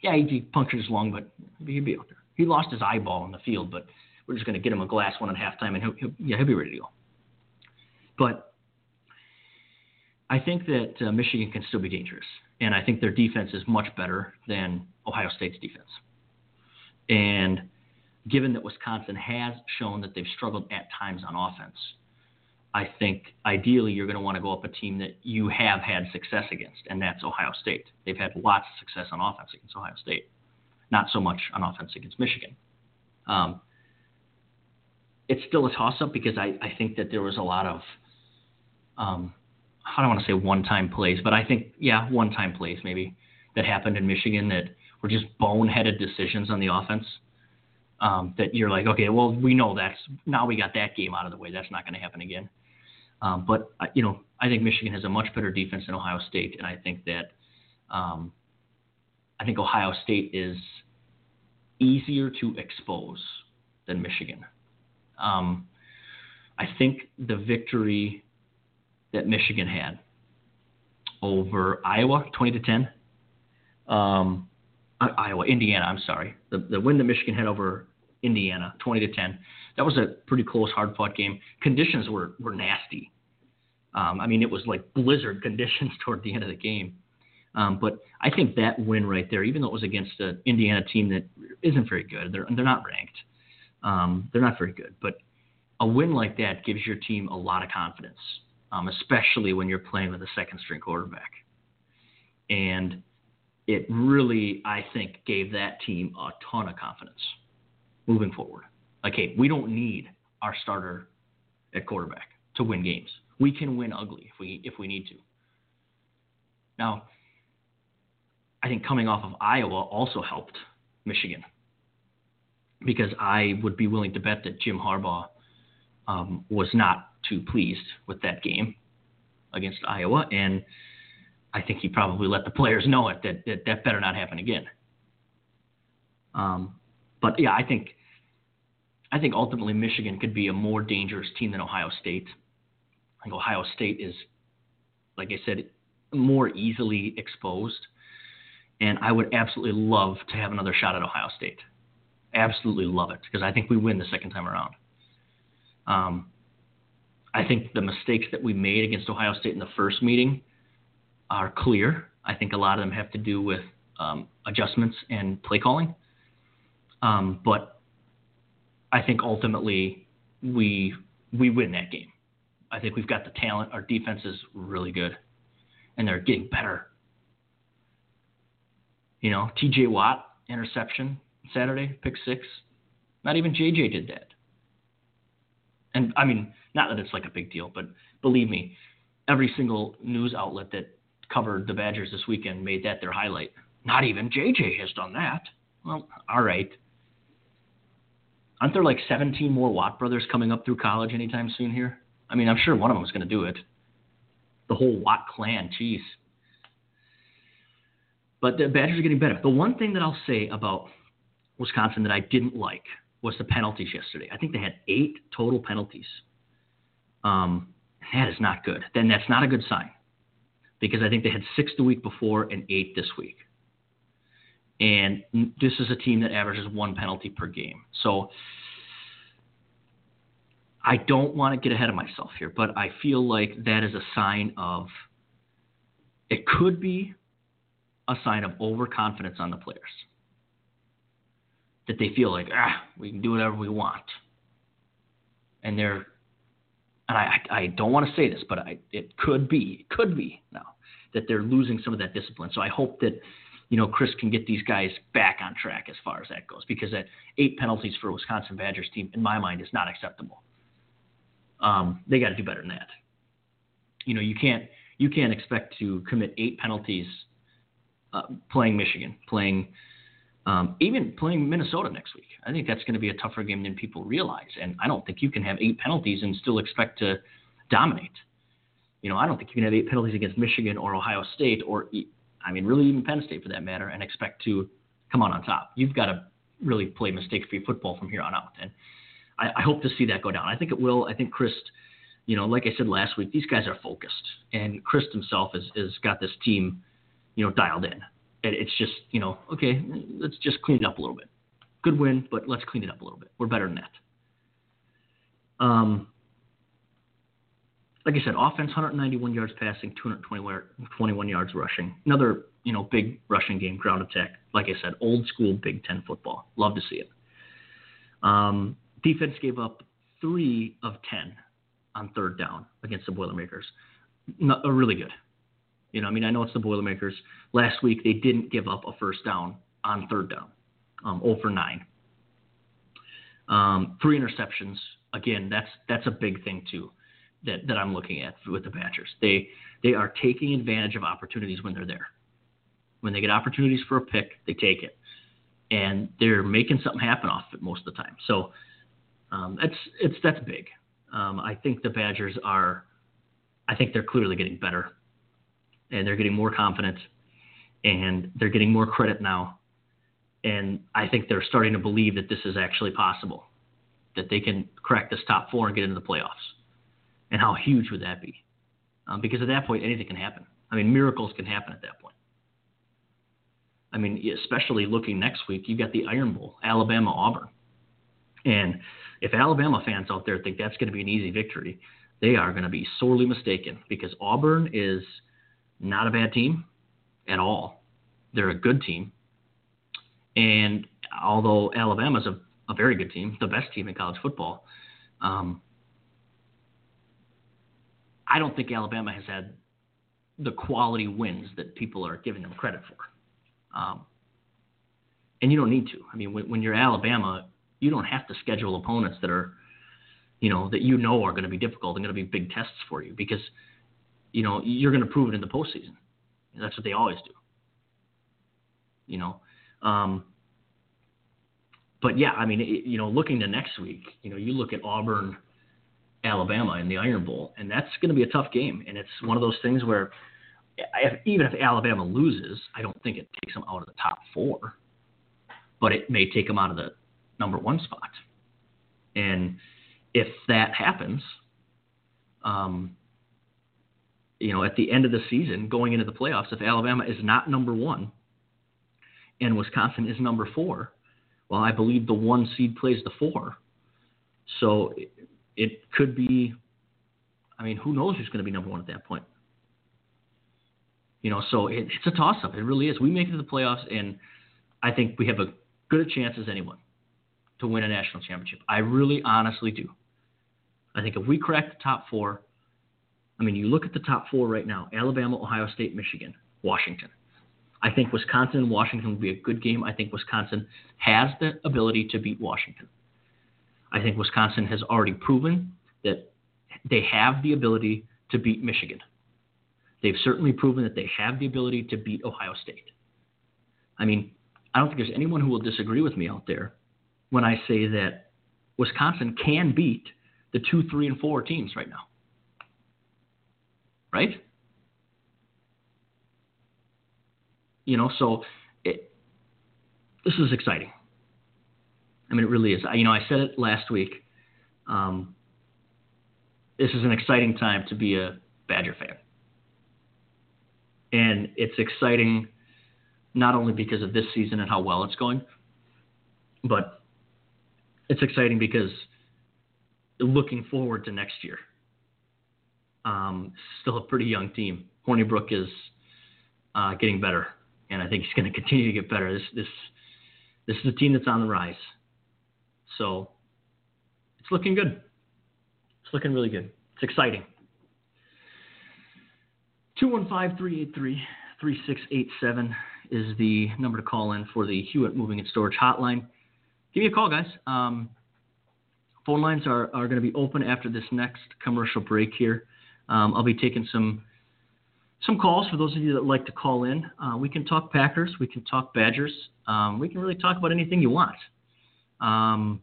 Speaker 3: Yeah, he, he punctured his lung, but he'll be out there. He lost his eyeball in the field, but we're just going to get him a glass one at halftime, and he'll, he'll yeah he'll be ready to go. But I think that uh, Michigan can still be dangerous, and I think their defense is much better than Ohio State's defense. And given that Wisconsin has shown that they've struggled at times on offense, I think ideally you're going to want to go up a team that you have had success against, and that's Ohio State. They've had lots of success on offense against Ohio State, not so much on offense against Michigan. Um, it's still a toss up because I, I think that there was a lot of, um, I don't want to say one time plays, but I think, yeah, one time plays maybe that happened in Michigan that were just boneheaded decisions on the offense. Um, that you're like, okay, well, we know that's now we got that game out of the way. That's not going to happen again. Um, but uh, you know, I think Michigan has a much better defense than Ohio State, and I think that um, I think Ohio State is easier to expose than Michigan. Um, I think the victory that Michigan had over Iowa, 20 to 10. Um, Iowa, Indiana. I'm sorry. The the win that Michigan had over Indiana, 20 to 10. That was a pretty close, hard-fought game. Conditions were were nasty. Um, I mean, it was like blizzard conditions toward the end of the game. Um, but I think that win right there, even though it was against an Indiana team that isn't very good, they're they're not ranked. Um, they're not very good, but a win like that gives your team a lot of confidence, um, especially when you're playing with a second string quarterback. And it really, I think, gave that team a ton of confidence moving forward. Okay, we don't need our starter at quarterback to win games. We can win ugly if we if we need to. Now, I think coming off of Iowa also helped Michigan because I would be willing to bet that Jim Harbaugh um, was not too pleased with that game against Iowa, and I think he probably let the players know it that that, that better not happen again. Um, but yeah, I think I think ultimately Michigan could be a more dangerous team than Ohio State. I think Ohio State is, like I said, more easily exposed, and I would absolutely love to have another shot at Ohio State. Absolutely love it because I think we win the second time around. Um, I think the mistakes that we made against Ohio State in the first meeting are clear. I think a lot of them have to do with um, adjustments and play calling. Um, but I think ultimately we we win that game. I think we've got the talent. Our defense is really good, and they're getting better. You know, T.J. Watt interception Saturday, pick six. Not even J.J. did that. And I mean, not that it's like a big deal, but believe me, every single news outlet that covered the Badgers this weekend made that their highlight. Not even JJ has done that. Well, all right. Aren't there like 17 more Watt brothers coming up through college anytime soon here? I mean, I'm sure one of them is going to do it. The whole Watt clan, jeez. But the Badgers are getting better. The one thing that I'll say about Wisconsin that I didn't like was the penalties yesterday. I think they had eight total penalties. Um, that is not good. Then that's not a good sign because I think they had six the week before and eight this week. And this is a team that averages one penalty per game. So I don't want to get ahead of myself here, but I feel like that is a sign of it could be a sign of overconfidence on the players. That they feel like, ah, we can do whatever we want. And they're and I, I don't want to say this, but I, it could be, it could be now that they're losing some of that discipline. So I hope that, you know, Chryst can get these guys back on track as far as that goes, because that eight penalties for Wisconsin Badgers team, in my mind, is not acceptable. Um, they got to do better than that. You know, you can't you can't expect to commit eight penalties uh, playing Michigan, playing um, even playing Minnesota next week. I think that's going to be a tougher game than people realize, and I don't think you can have eight penalties and still expect to dominate. You know, I don't think you can have eight penalties against Michigan or Ohio State or, I mean, really even Penn State for that matter, and expect to come on on top. You've got to really play mistake-free football from here on out, and I, I hope to see that go down. I think it will. I think Chris, you know, like I said last week, these guys are focused, and Chris himself has, has got this team, you know, dialed in. And it's just, you know, okay, let's just clean it up a little bit. Good win, but let's clean it up a little bit. We're better than that. Um, like I said, offense 191 yards passing, 221 yards rushing. Another, you know, big rushing game, ground attack. Like I said, old school Big Ten football. Love to see it. Um, defense gave up three of 10 on third down against the Boilermakers. Not, uh, really good. You know, I mean, I know it's the Boilermakers. Last week they didn't give up a first down on third down, um, 0 for 9. Um, three interceptions. Again, that's that's a big thing too, that that I'm looking at with the Badgers. They they are taking advantage of opportunities when they're there. When they get opportunities for a pick, they take it, and they're making something happen off it most of the time. So um, that's it's that's big. Um, I think the Badgers are. I think they're clearly getting better and they're getting more confident and they're getting more credit now. And I think they're starting to believe that this is actually possible, that they can crack this top four and get into the playoffs. And how huge would that be? Um, because at that point, anything can happen. I mean, miracles can happen at that point. I mean, especially looking next week, you've got the Iron Bowl, Alabama Auburn. And if Alabama fans out there think that's going to be an easy victory, they are going to be sorely mistaken because Auburn is – not a bad team at all. They're a good team. And although Alabama's a, a very good team, the best team in college football, um, I don't think Alabama has had the quality wins that people are giving them credit for. Um, and you don't need to. I mean, when, when you're Alabama, you don't have to schedule opponents that are, you know, that you know are going to be difficult and going to be big tests for you because – you know, you're going to prove it in the postseason. That's what they always do. You know, um, but yeah, I mean, it, you know, looking to next week, you know, you look at Auburn, Alabama in the Iron Bowl, and that's going to be a tough game. And it's one of those things where, if, even if Alabama loses, I don't think it takes them out of the top four, but it may take them out of the number one spot. And if that happens, um, you know, at the end of the season, going into the playoffs, if Alabama is not number one and Wisconsin is number four, well, I believe the one seed plays the four. So it, could be, I mean, who knows who's going to be number one at that point? You know, so it, it's a toss up. It really is. We make it to the playoffs, and I think we have a good a chance as anyone to win a national championship. I really honestly do. I think if we crack the top four, I mean, you look at the top four right now Alabama, Ohio State, Michigan, Washington. I think Wisconsin and Washington will be a good game. I think Wisconsin has the ability to beat Washington. I think Wisconsin has already proven that they have the ability to beat Michigan. They've certainly proven that they have the ability to beat Ohio State. I mean, I don't think there's anyone who will disagree with me out there when I say that Wisconsin can beat the two, three, and four teams right now right? You know, so it, this is exciting. I mean, it really is. I, you know, I said it last week. Um, this is an exciting time to be a Badger fan. And it's exciting not only because of this season and how well it's going, but it's exciting because looking forward to next year. Um, still a pretty young team. Hornibrook is uh, getting better, and I think he's going to continue to get better. This this this is a team that's on the rise, so it's looking good. It's looking really good. It's exciting. 215 383 3687 is the number to call in for the Hewitt Moving and Storage Hotline. Give me a call, guys. Um, phone lines are, are going to be open after this next commercial break here. Um, I'll be taking some some calls for those of you that like to call in. Uh, we can talk Packers, we can talk Badgers, um, we can really talk about anything you want. Um,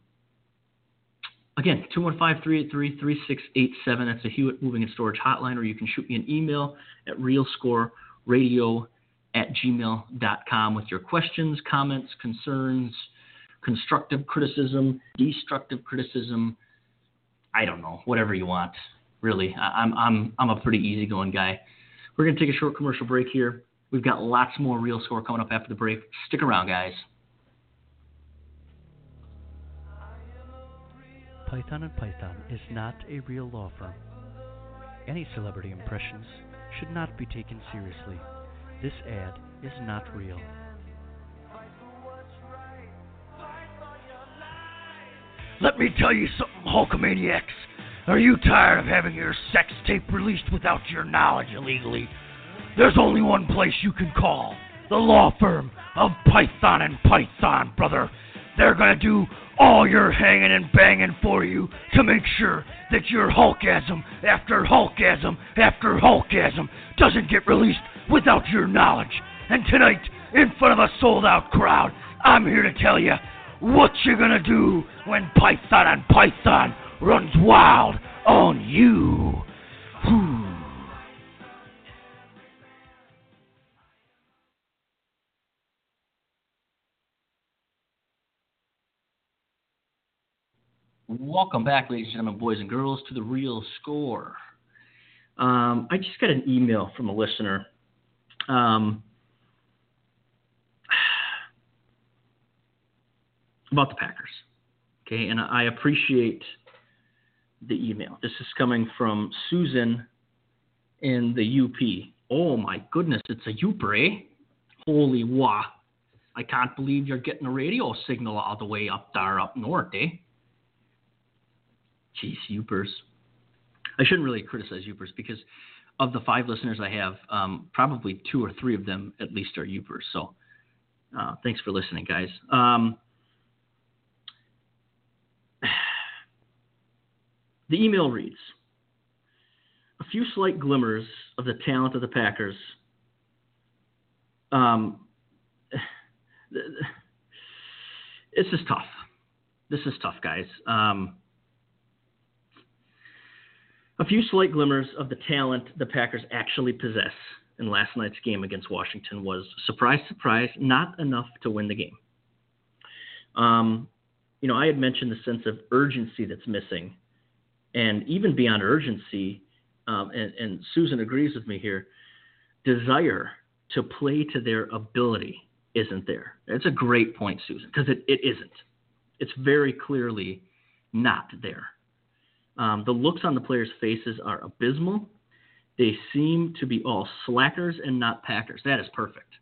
Speaker 3: again, 215-383-3687. That's a Hewitt Moving and Storage hotline, or you can shoot me an email at realscoreradio at gmail.com with your questions, comments, concerns, constructive criticism, destructive criticism. I don't know, whatever you want. Really, I'm I'm I'm a pretty easygoing guy. We're gonna take a short commercial break here. We've got lots more real score coming up after the break. Stick around, guys.
Speaker 5: Python and Python is not a real law firm. Any celebrity impressions should not be taken seriously. This ad is not real.
Speaker 6: Let me tell you something, Hulkamaniacs. Are you tired of having your sex tape released without your knowledge illegally? There's only one place you can call the law firm of Python and Python, brother. They're gonna do all your hanging and banging for you to make sure that your Hulkasm after Hulkasm after Hulkasm doesn't get released without your knowledge. And tonight, in front of a sold out crowd, I'm here to tell you what you're gonna do when Python and Python runs wild on you.
Speaker 3: Welcome back, ladies and gentlemen, boys and girls, to the real score. Um, I just got an email from a listener. Um, about the Packers. Okay, and I appreciate the email. This is coming from Susan in the UP. Oh my goodness, it's a Yooper, eh? Holy wah. I can't believe you're getting a radio signal all the way up there up north, eh? Jeez, Yoopers. I shouldn't really criticize Yoopers because of the five listeners I have, um, probably two or three of them at least are Yoopers. So uh, thanks for listening, guys. Um, the email reads A few slight glimmers of the talent of the Packers. Um, this is tough. This is tough, guys. Um, a few slight glimmers of the talent the Packers actually possess in last night's game against Washington was surprise, surprise, not enough to win the game. Um, you know, I had mentioned the sense of urgency that's missing, and even beyond urgency, um, and, and Susan agrees with me here, desire to play to their ability isn't there. It's a great point, Susan, because it, it isn't. It's very clearly not there. Um, the looks on the players' faces are abysmal. They seem to be all slackers and not Packers. That is perfect.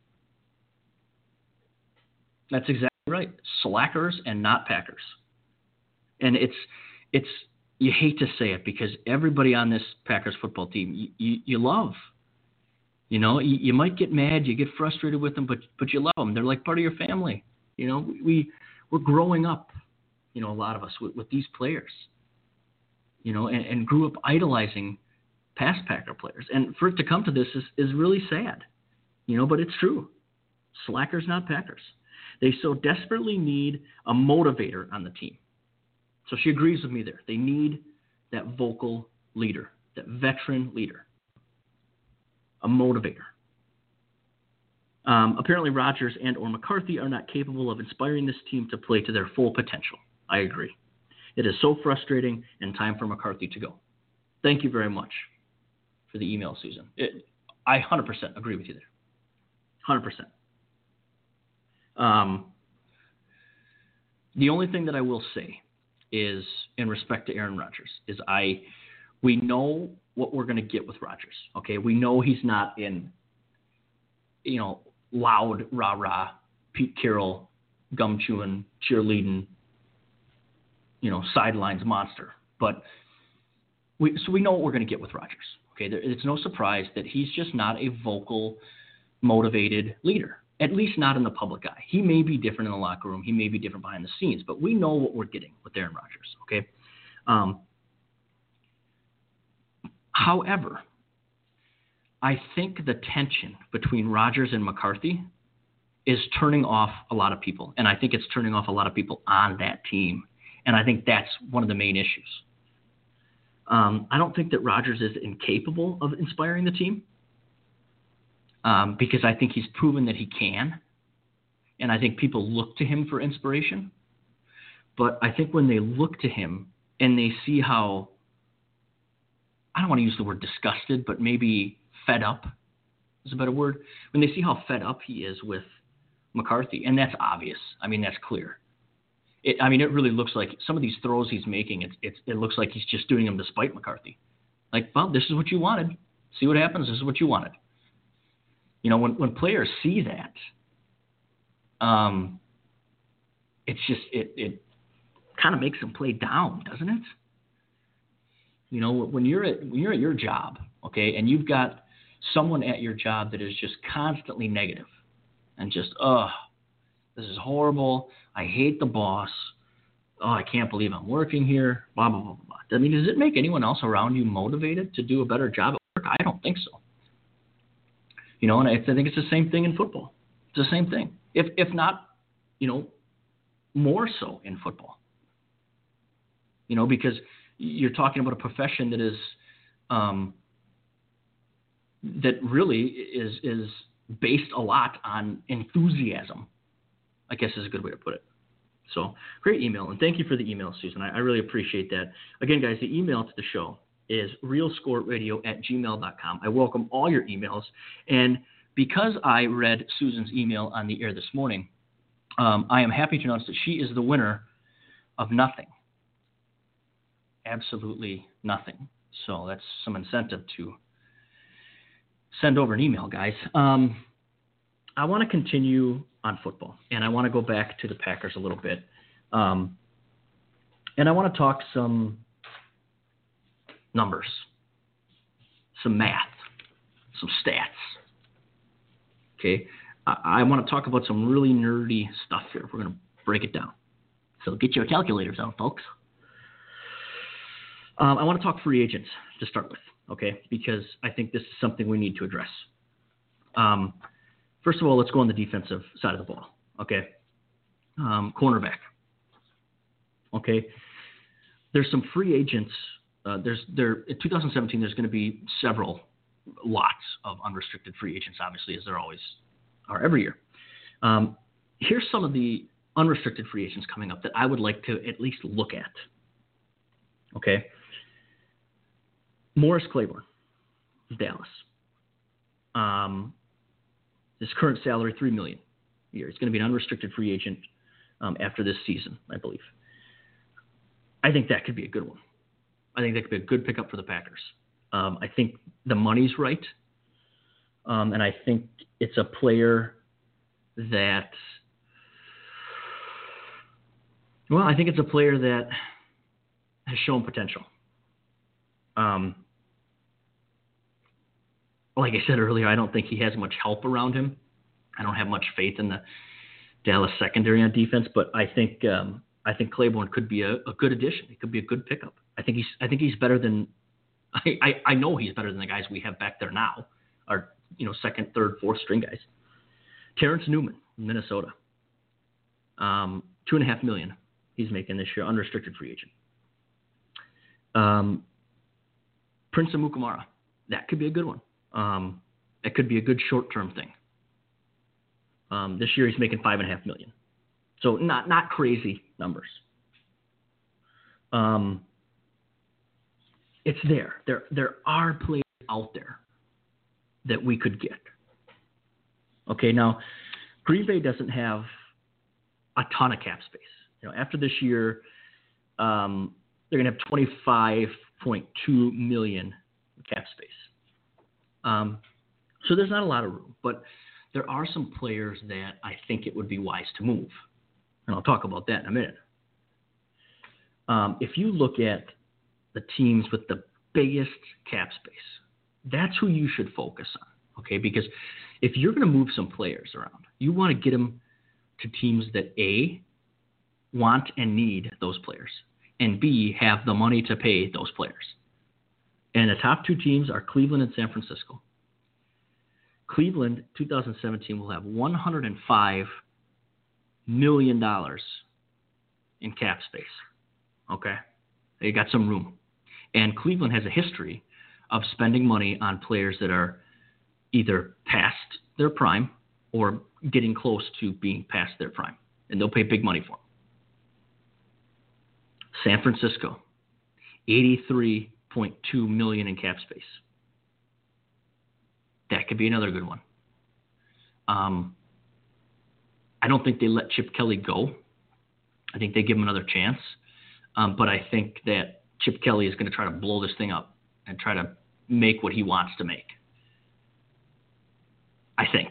Speaker 3: That's exactly right. Slackers and not Packers. And it's it's you hate to say it because everybody on this Packers football team you, you, you love. You know, you, you might get mad, you get frustrated with them, but but you love them. They're like part of your family. You know, we we're growing up. You know, a lot of us with, with these players you know, and, and grew up idolizing past Packer players. And for it to come to this is, is really sad, you know, but it's true. Slackers, not Packers. They so desperately need a motivator on the team. So she agrees with me there. They need that vocal leader, that veteran leader, a motivator. Um, apparently, Rodgers and or McCarthy are not capable of inspiring this team to play to their full potential. I agree. It is so frustrating and time for McCarthy to go. Thank you very much for the email, Susan. It, I 100% agree with you there. 100%. Um, the only thing that I will say is, in respect to Aaron Rodgers, is I we know what we're going to get with Rodgers. Okay, we know he's not in, you know, loud rah rah, Pete Carroll, gum chewing, cheerleading, you know, sidelines monster. But we so we know what we're going to get with Rodgers. Okay, there, it's no surprise that he's just not a vocal, motivated leader. At least not in the public eye. He may be different in the locker room. He may be different behind the scenes, but we know what we're getting with Aaron Rodgers. Okay. Um, however, I think the tension between Rodgers and McCarthy is turning off a lot of people, and I think it's turning off a lot of people on that team, and I think that's one of the main issues. Um, I don't think that Rodgers is incapable of inspiring the team um, because I think he's proven that he can. And I think people look to him for inspiration. But I think when they look to him and they see how, I don't want to use the word disgusted, but maybe fed up is a better word. When they see how fed up he is with McCarthy, and that's obvious. I mean, that's clear. It, I mean, it really looks like some of these throws he's making. It's, it's, it looks like he's just doing them despite McCarthy. Like, well, this is what you wanted. See what happens. This is what you wanted. You know, when when players see that, um, it's just it it kind of makes them play down, doesn't it? You know, when you're at when you're at your job, okay, and you've got someone at your job that is just constantly negative and just, oh, this is horrible. I hate the boss. Oh, I can't believe I'm working here. Blah blah blah blah. I mean, does it make anyone else around you motivated to do a better job at work? I don't think so. You know, and I think it's the same thing in football. It's the same thing. If if not, you know, more so in football. You know, because you're talking about a profession that is um, that really is is based a lot on enthusiasm. I guess is a good way to put it. So great email, and thank you for the email, Susan. I, I really appreciate that. Again, guys, the email to the show is realscoreradio at gmail.com. I welcome all your emails. And because I read Susan's email on the air this morning, um, I am happy to announce that she is the winner of nothing. Absolutely nothing. So that's some incentive to send over an email, guys. Um, I want to continue on football, and I want to go back to the Packers a little bit. Um, and I want to talk some numbers, some math, some stats. Okay, I, I want to talk about some really nerdy stuff here. We're going to break it down. So get your calculators out, folks. Um, I want to talk free agents to start with, okay? Because I think this is something we need to address. Um, first of all, let's go on the defensive side of the ball, okay? Um, cornerback, okay? There's some free agents uh, there's there in 2017 there's going to be several lots of unrestricted free agents, obviously, as there always are every year. Um, here's some of the unrestricted free agents coming up that I would like to at least look at. Okay. Morris Claiborne, Dallas. Um, his current salary three million a year. He's going to be an unrestricted free agent um, after this season, I believe. I think that could be a good one. I think that could be a good pickup for the Packers. Um, I think the money's right, um, and I think it's a player that. Well, I think it's a player that has shown potential. Um, like I said earlier, I don't think he has much help around him. I don't have much faith in the Dallas secondary on defense, but I think um, I think Claiborne could be a, a good addition. He could be a good pickup. I think he's I think he's better than I, I, I know he's better than the guys we have back there now, our you know second, third, fourth string guys. Terence Newman, Minnesota, um, two and a half million he's making this year, unrestricted free agent. Um, Prince Amukamara, that could be a good one. Um, that could be a good short-term thing. Um, this year he's making five and a half million, so not not crazy numbers. Um, it's there. There there are players out there that we could get. Okay, now Green Bay doesn't have a ton of cap space. You know, after this year, um, they're going to have 25.2 million cap space. Um, so there's not a lot of room, but there are some players that I think it would be wise to move, and I'll talk about that in a minute. Um, if you look at the teams with the biggest cap space. That's who you should focus on, okay? Because if you're going to move some players around, you want to get them to teams that A, want and need those players, and B, have the money to pay those players. And the top two teams are Cleveland and San Francisco. Cleveland 2017 will have 105 million dollars in cap space. Okay, they got some room, and Cleveland has a history of spending money on players that are either past their prime or getting close to being past their prime, and they'll pay big money for them. San Francisco, 83.2 million in cap space. That could be another good one. Um, I don't think they let Chip Kelly go. I think they give him another chance. Um, but I think that Chip Kelly is going to try to blow this thing up and try to make what he wants to make. I think.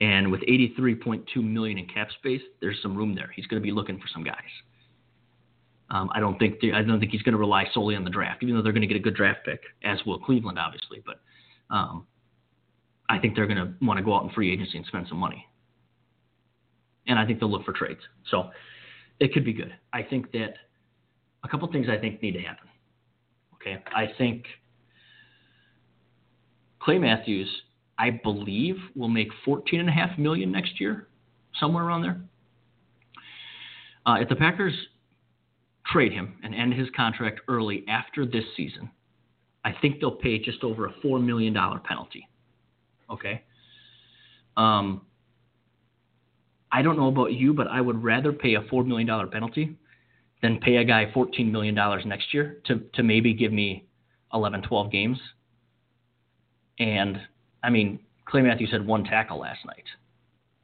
Speaker 3: And with 83.2 million in cap space, there's some room there. He's going to be looking for some guys. Um, I don't think I don't think he's going to rely solely on the draft, even though they're going to get a good draft pick, as will Cleveland, obviously. But um, I think they're going to want to go out in free agency and spend some money. And I think they'll look for trades. So it could be good. I think that a couple things I think need to happen. Okay, I think Clay Matthews, I believe, will make 14.5 million next year, somewhere around there. Uh, if the Packers trade him and end his contract early after this season, I think they'll pay just over a four million dollar penalty. Okay. Um, I don't know about you, but I would rather pay a four million dollar penalty than pay a guy fourteen million dollars next year to to maybe give me 11, 12 games. And I mean, Clay Matthews had one tackle last night.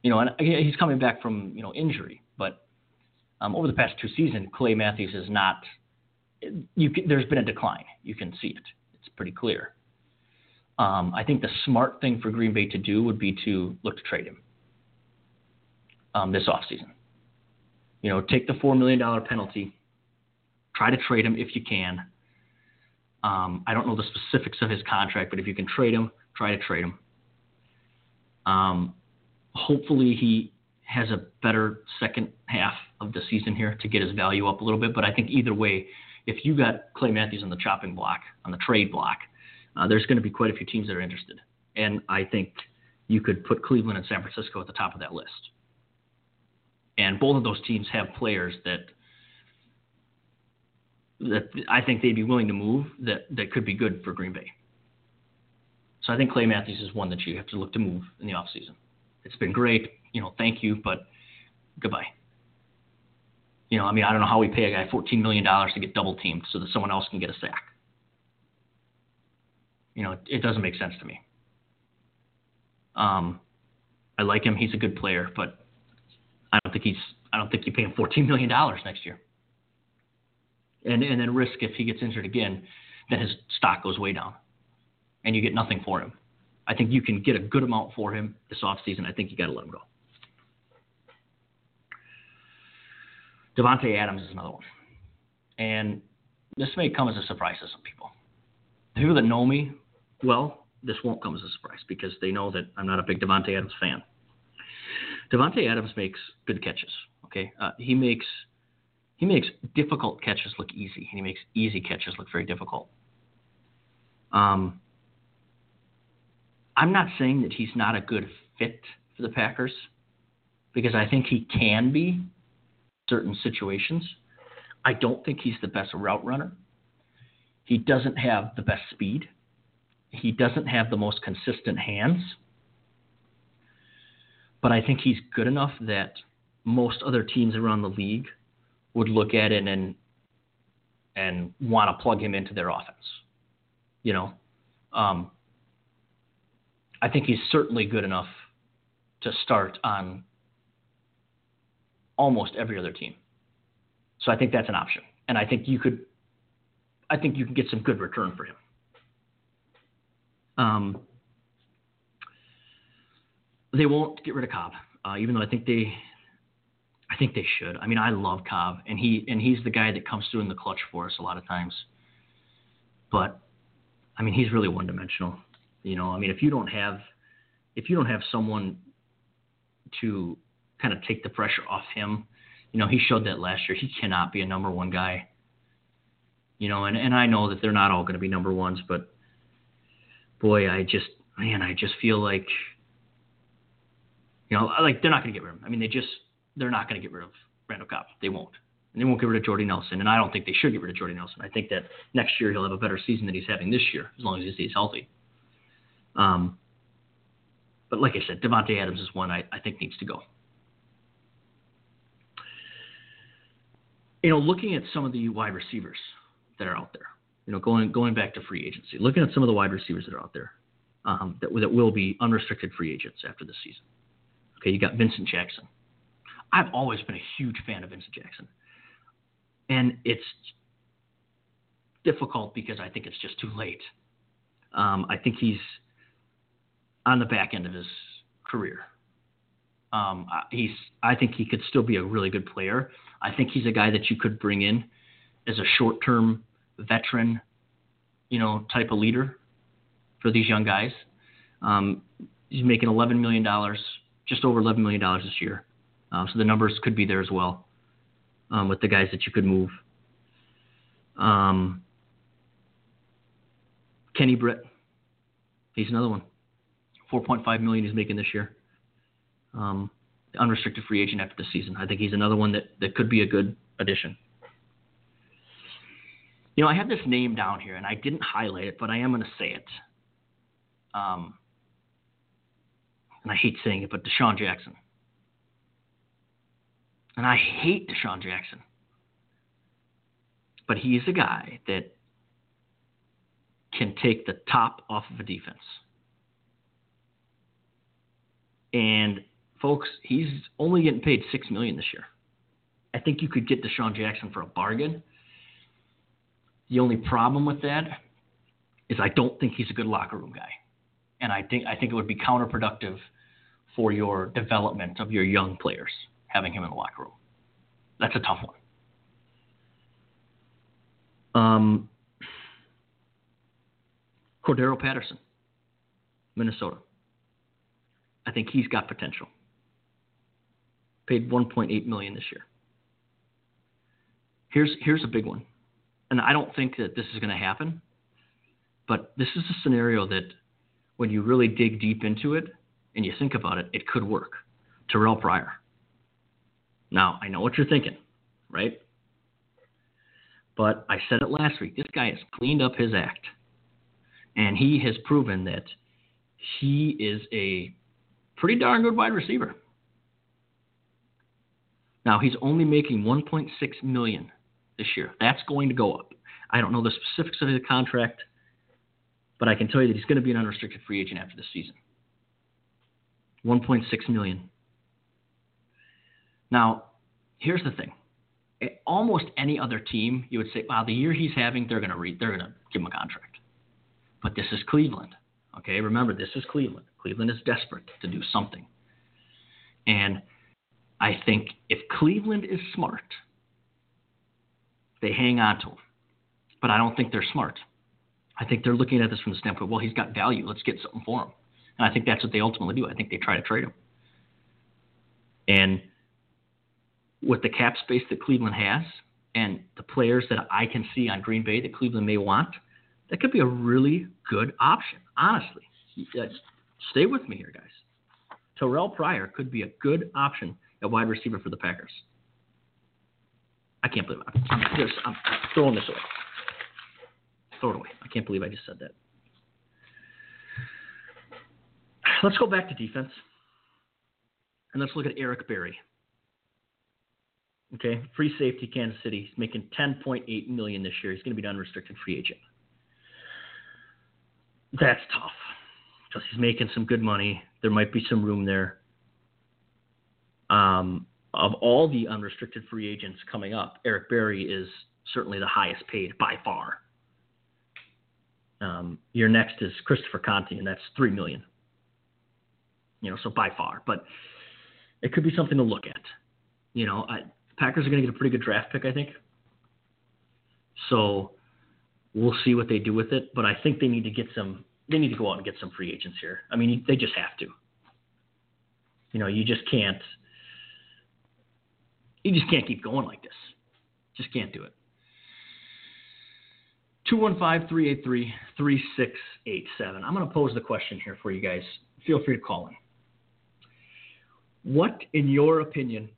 Speaker 3: You know, and he's coming back from you know injury, but um, over the past two seasons, Clay Matthews is not. Can, there's been a decline. You can see it. It's pretty clear. Um, I think the smart thing for Green Bay to do would be to look to trade him um, this offseason. You know, take the $4 million penalty, try to trade him if you can. Um, I don't know the specifics of his contract, but if you can trade him, try to trade him. Um, hopefully, he has a better second half of the season here to get his value up a little bit. But I think either way, if you got Clay Matthews on the chopping block, on the trade block, uh, there's going to be quite a few teams that are interested. And I think you could put Cleveland and San Francisco at the top of that list. And both of those teams have players that that I think they'd be willing to move that, that could be good for Green Bay. So I think Clay Matthews is one that you have to look to move in the offseason. It's been great, you know, thank you, but goodbye. You know, I mean, I don't know how we pay a guy $14 million to get double teamed so that someone else can get a sack. You know, it, it doesn't make sense to me. Um, I like him. He's a good player, but I don't think he's. I don't think you pay him $14 million next year. And and then risk if he gets injured again, then his stock goes way down, and you get nothing for him. I think you can get a good amount for him this offseason. I think you got to let him go. Davante Adams is another one. And this may come as a surprise to some people. The people that know me well, this won't come as a surprise because they know that I'm not a big Davante Adams fan. Davante Adams makes good catches. Okay, uh, he makes he makes difficult catches look easy, and he makes easy catches look very difficult. Um, I'm not saying that he's not a good fit for the Packers because I think he can be certain situations. I don't think he's the best route runner. He doesn't have the best speed. He doesn't have the most consistent hands. But I think he's good enough that most other teams around the league would look at it and and want to plug him into their offense. You know, um, I think he's certainly good enough to start on almost every other team. So I think that's an option, and I think you could, I think you can get some good return for him. Um, they won't get rid of Cobb, uh, even though I think they, I think they should. I mean, I love Cobb, and he and he's the guy that comes through in the clutch for us a lot of times. But I mean, he's really one dimensional. You know, I mean, if you don't have if you don't have someone to kind of take the pressure off him, you know, he showed that last year. He cannot be a number one guy. You know, and, and I know that they're not all going to be number ones, but boy, I just man, I just feel like you know, like they're not going to get rid of him. I mean, they just they're not going to get rid of Randall Cobb. They won't. And they won't get rid of Jordy Nelson. And I don't think they should get rid of Jordy Nelson. I think that next year he'll have a better season than he's having this year, as long as he stays healthy. Um, but like I said, Davante Adams is one I, I think needs to go. You know, looking at some of the wide receivers that are out there, you know, going going back to free agency, looking at some of the wide receivers that are out there um, that that will be unrestricted free agents after this season. Okay, you got Vincent Jackson. I've always been a huge fan of Vincent Jackson. And it's difficult because I think it's just too late. Um, I think he's on the back end of his career. Um, he's, I think he could still be a really good player. I think he's a guy that you could bring in as a short-term veteran, you know, type of leader for these young guys. Um, he's making $11 million, just over $11 million this year. Uh, so the numbers could be there as well um, with the guys that you could move. Um, Kenny Britt, he's another one. 4.5 million he's making this year. Um, unrestricted free agent after the season. I think he's another one that, that could be a good addition. You know, I have this name down here, and I didn't highlight it, but I am going to say it. Um, and I hate saying it, but DeSean Jackson. And I hate DeSean Jackson. But he's a guy that can take the top off of a defense. And folks, he's only getting paid six million this year. I think you could get DeSean Jackson for a bargain. The only problem with that is I don't think he's a good locker room guy. And I think I think it would be counterproductive for your development of your young players having him in the locker room. That's a tough one. Um, Cordarrelle Patterson, Minnesota. I think he's got potential. Paid 1.8 million this year. Here's here's a big one, and I don't think that this is going to happen, but this is a scenario that, when you really dig deep into it and you think about it, it could work. Terrelle Pryor. Now, I know what you're thinking, right? But I said it last week. This guy has cleaned up his act. And he has proven that he is a pretty darn good wide receiver. Now, he's only making 1.6 million this year. That's going to go up. I don't know the specifics of the contract, but I can tell you that he's going to be an unrestricted free agent after this season. 1.6 million. Now, here's the thing. Almost any other team, you would say, wow, the year he's having, they're gonna re- they're gonna give him a contract. But this is Cleveland. Okay, remember this is Cleveland. Cleveland is desperate to do something. And I think if Cleveland is smart, they hang on to him. But I don't think they're smart. I think they're looking at this from the standpoint, well, he's got value. Let's get something for him. And I think that's what they ultimately do. I think they try to trade him. And with the cap space that Cleveland has and the players that I can see on Green Bay that Cleveland may want, that could be a really good option, honestly. Stay with me here, guys. Terrelle Pryor could be a good option at wide receiver for the Packers. I can't believe it. I'm, just, I'm throwing this away. Throw it away. I can't believe I just said that. Let's go back to defense. And let's look at Eric Berry. Okay, free safety, Kansas City. He's making 10.8 million this year. He's going to be an unrestricted free agent. That's tough because he's making some good money. There might be some room there. Um, of all the unrestricted free agents coming up, Eric Berry is certainly the highest paid by far. Um, your next is Christopher Conte, and that's three million. You know, so by far, but it could be something to look at. You know, I, Packers are going to get a pretty good draft pick, I think. So We'll see what they do with it, but I think they need to get some. They need to go out and get some free agents here. I mean, they just have to. You know, you just can't. You just can't keep going like this. Just can't do it. 215-383-3687. I'm going to pose the question here for you guys. Feel free to call in. What, in your opinion,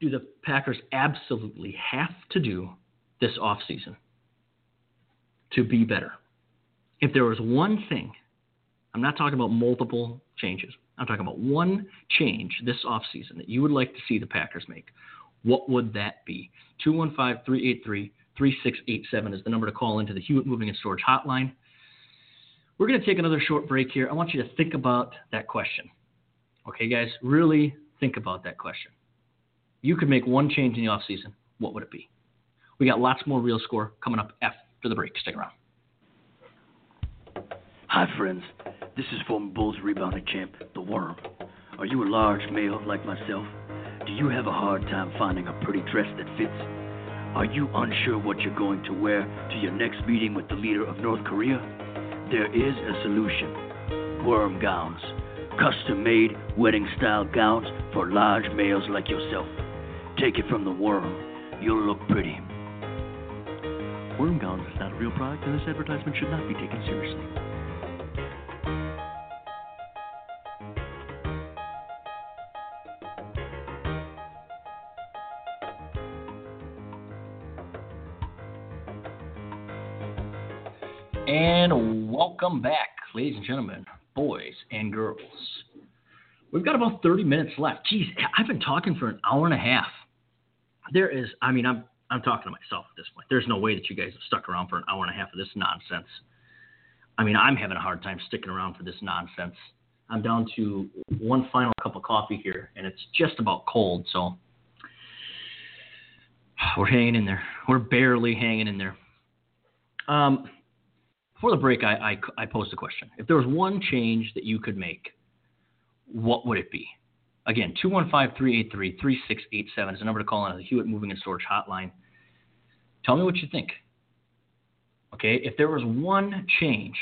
Speaker 3: do the Packers absolutely have to do this offseason to be better? If there was one thing, I'm not talking about multiple changes. I'm talking about one change this offseason that you would like to see the Packers make. What would that be? 215 383 3687 is the number to call into the Hewitt Moving and Storage Hotline. We're going to take another short break here. I want you to think about that question. Okay, guys, really think about that question. You could make one change in the offseason. What would it be? We got lots more real score coming up after the break. Stick around.
Speaker 6: Hi, friends. This is former Bulls rebounding champ, The Worm. Are you a large male like myself? Do you have a hard time finding a pretty dress that fits? Are you unsure what you're going to wear to your next meeting with the leader of North Korea? There is a solution worm gowns. Custom made wedding style gowns for large males like yourself. Take it from the worm. You'll look pretty.
Speaker 7: Worm Gowns is not a real product, and this advertisement should not be taken seriously.
Speaker 3: Welcome back, ladies and gentlemen, boys and girls. We've got about 30 minutes left. Geez, I've been talking for an hour and a half. There is, I mean, I'm I'm talking to myself at this point. There's no way that you guys have stuck around for an hour and a half of this nonsense. I mean, I'm having a hard time sticking around for this nonsense. I'm down to one final cup of coffee here, and it's just about cold, so we're hanging in there. We're barely hanging in there. Um, before the break, I, I, I posed a question. If there was one change that you could make, what would it be? Again, 215-383-3687 is the number to call on the Hewitt Moving and Storage Hotline. Tell me what you think. Okay, if there was one change,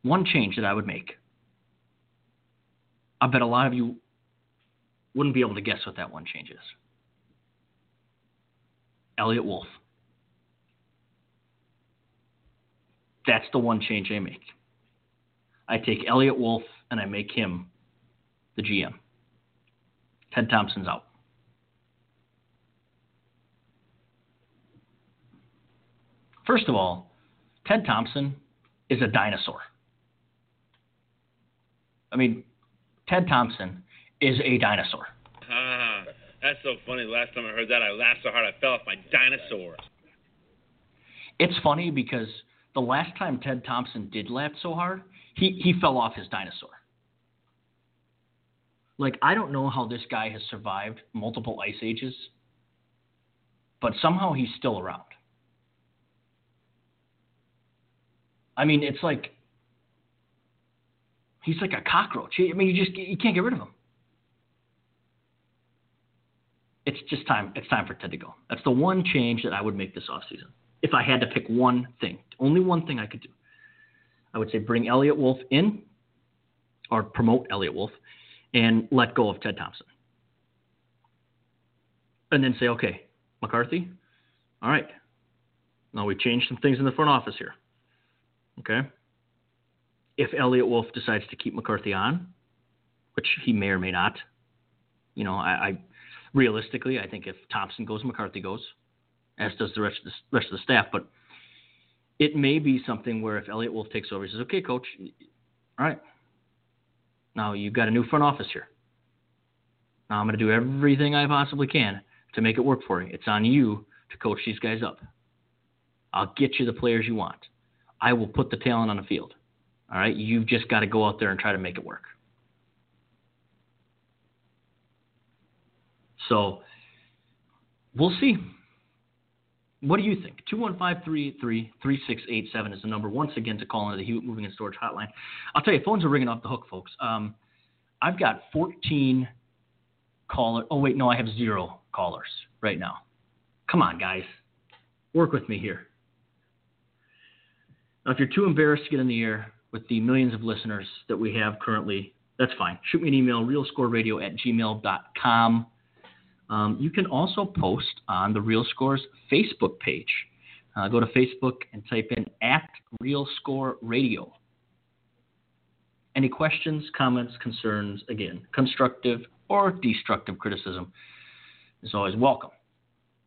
Speaker 3: one change that I would make, I bet a lot of you wouldn't be able to guess what that one change is. Eliot Wolf. That's the one change I make. I take Eliot Wolf and I make him the GM. Ted Thompson's out. First of all, Ted Thompson is a dinosaur. I mean, Ted Thompson is a dinosaur.
Speaker 8: Ah, that's so funny. The last time I heard that, I laughed so hard I fell off my dinosaur.
Speaker 3: It's funny because the last time Ted Thompson did laugh so hard, he, he fell off his dinosaur. Like, I don't know how this guy has survived multiple ice ages, but somehow he's still around. I mean, it's like he's like a cockroach. I mean, you just you can't get rid of him. It's just time. It's time for Ted to go. That's the one change that I would make this offseason. If I had to pick one thing, only one thing I could do, I would say bring Eliot Wolf in, or promote Eliot Wolf, and let go of Ted Thompson. And then say, okay, McCarthy, all right. Now we've changed some things in the front office here. Okay. If Eliot Wolf decides to keep McCarthy on, which he may or may not, you know, I, I realistically, I think if Thompson goes, McCarthy goes, as does the rest of the rest of the staff. But it may be something where if Eliot Wolf takes over, he says, "Okay, coach, all right, now you've got a new front office here. Now I'm going to do everything I possibly can to make it work for you. It's on you to coach these guys up. I'll get you the players you want. I will put the talent on the field. All right, you've just got to go out there and try to make it work." So we'll see. What do you think? 215-383-3687 is the number once again to call into the Hewitt Moving and Storage Hotline. I'll tell you, phones are ringing off the hook, folks. Um, I've got 14 callers. Oh, wait, no, I have zero callers right now. Come on, guys. Work with me here. Now, if you're too embarrassed to get in the air with the millions of listeners that we have currently, that's fine. Shoot me an email, realscoreradio at gmail.com. Um, you can also post on the Real Scores Facebook page. Uh, go to Facebook and type in at Real Score Radio. Any questions, comments, concerns, again, constructive or destructive criticism is always welcome.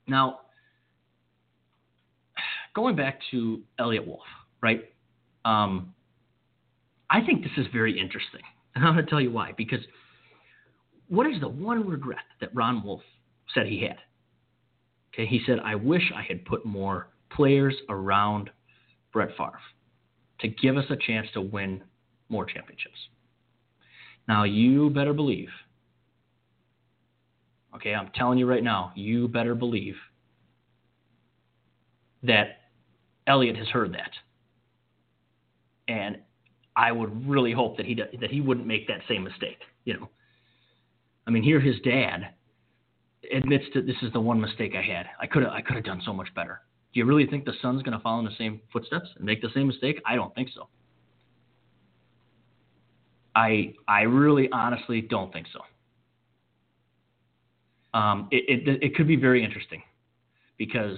Speaker 3: Now, going back to Eliot Wolf, right? Um, I think this is very interesting. And I'm going to tell you why. Because what is the one regret that Ron Wolf said he had? Okay, he said, I wish I had put more players around Brett Favre to give us a chance to win more championships. Now, you better believe, okay, I'm telling you right now, you better believe that Eliot has heard that. And I would really hope that he that he wouldn't make that same mistake. You know, I mean, here his dad admits that this is the one mistake I had. I could have I could have done so much better. Do you really think the son's going to follow in the same footsteps and make the same mistake? I don't think so. I I really honestly don't think so. Um, it, it it could be very interesting because,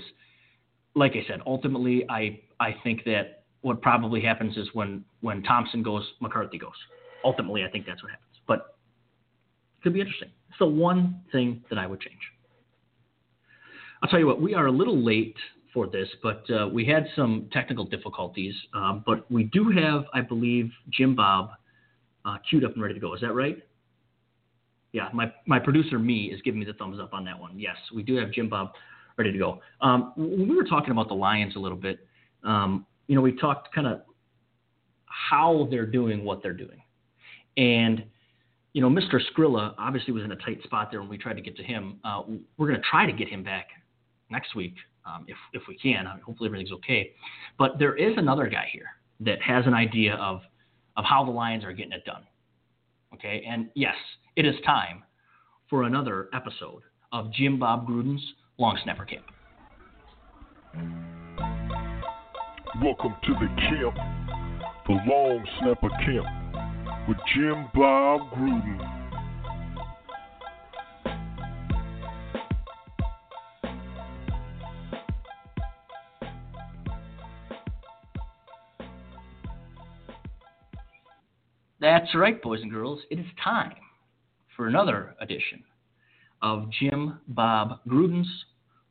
Speaker 3: like I said, ultimately I I think that what probably happens is when when Thompson goes, McCarthy goes. Ultimately, I think that's what happens. But could be interesting. It's the one thing that I would change. I'll tell you what, we are a little late for this, but uh, we had some technical difficulties. Um, but we do have, I believe, Jim Bob uh, queued up and ready to go. Is that right? Yeah, my, my producer, me, is giving me the thumbs up on that one. Yes, we do have Jim Bob ready to go. Um, when we were talking about the Lions a little bit, um, you know, we talked kind of how they're doing what they're doing. And, you know, Mr. Skrilla obviously was in a tight spot there when we tried to get to him. Uh, we're going to try to get him back next week um, if, if we can. Hopefully everything's okay. But there is another guy here that has an idea of, of how the Lions are getting it done. Okay. And yes, it is time for another episode of Jim Bob Gruden's Long Snapper Camp.
Speaker 9: Welcome to the camp, the Long Snapper Camp, with Jim Bob Gruden.
Speaker 3: That's right, boys and girls. It is time for another edition of Jim Bob Gruden's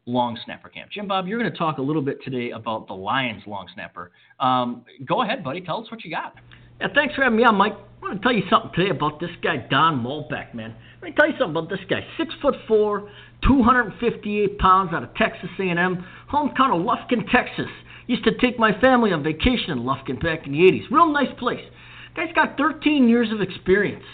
Speaker 3: long snapper camp. Jim Bob, you're going to talk a little bit today about the Lions long snapper. Um, go ahead, buddy. Tell us what you got.
Speaker 10: Yeah, thanks for having me on, Mike. I want to tell you something today about this guy Don Muhlbach, man. Let me tell you something about this guy. Six foot four, 258 pounds, out of Texas A&M, hometown of Lufkin, Texas. Used to take my family on vacation in Lufkin back in the 80s. Real nice place. Guy's got 13 years of experience.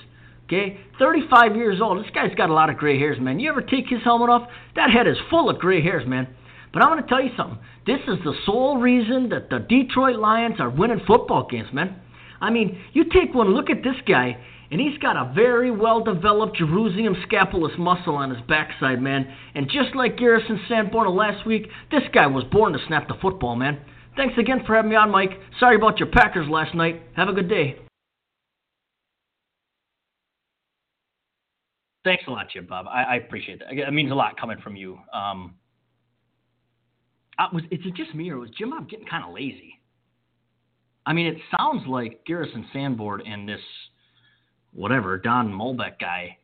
Speaker 10: Okay, 35 years old. This guy's got a lot of gray hairs, man. You ever take his helmet off? That head is full of gray hairs, man. But I'm going to tell you something. This is the sole reason that the Detroit Lions are winning football games, man. I mean, you take one look at this guy, and he's got a very well developed Jerusalem scapulus muscle on his backside, man. And just like Garrison Sanborn last week, this guy was born to snap the football, man. Thanks again for having me on, Mike. Sorry about your Packers last night. Have a good day.
Speaker 3: Thanks a lot, Jim Bob. I, I appreciate that. It means a lot coming from you. Um, I, was is it just me or was Jim Bob getting kind of lazy? I mean, it sounds like Garrison Sanborn and this whatever Don Muhlbach guy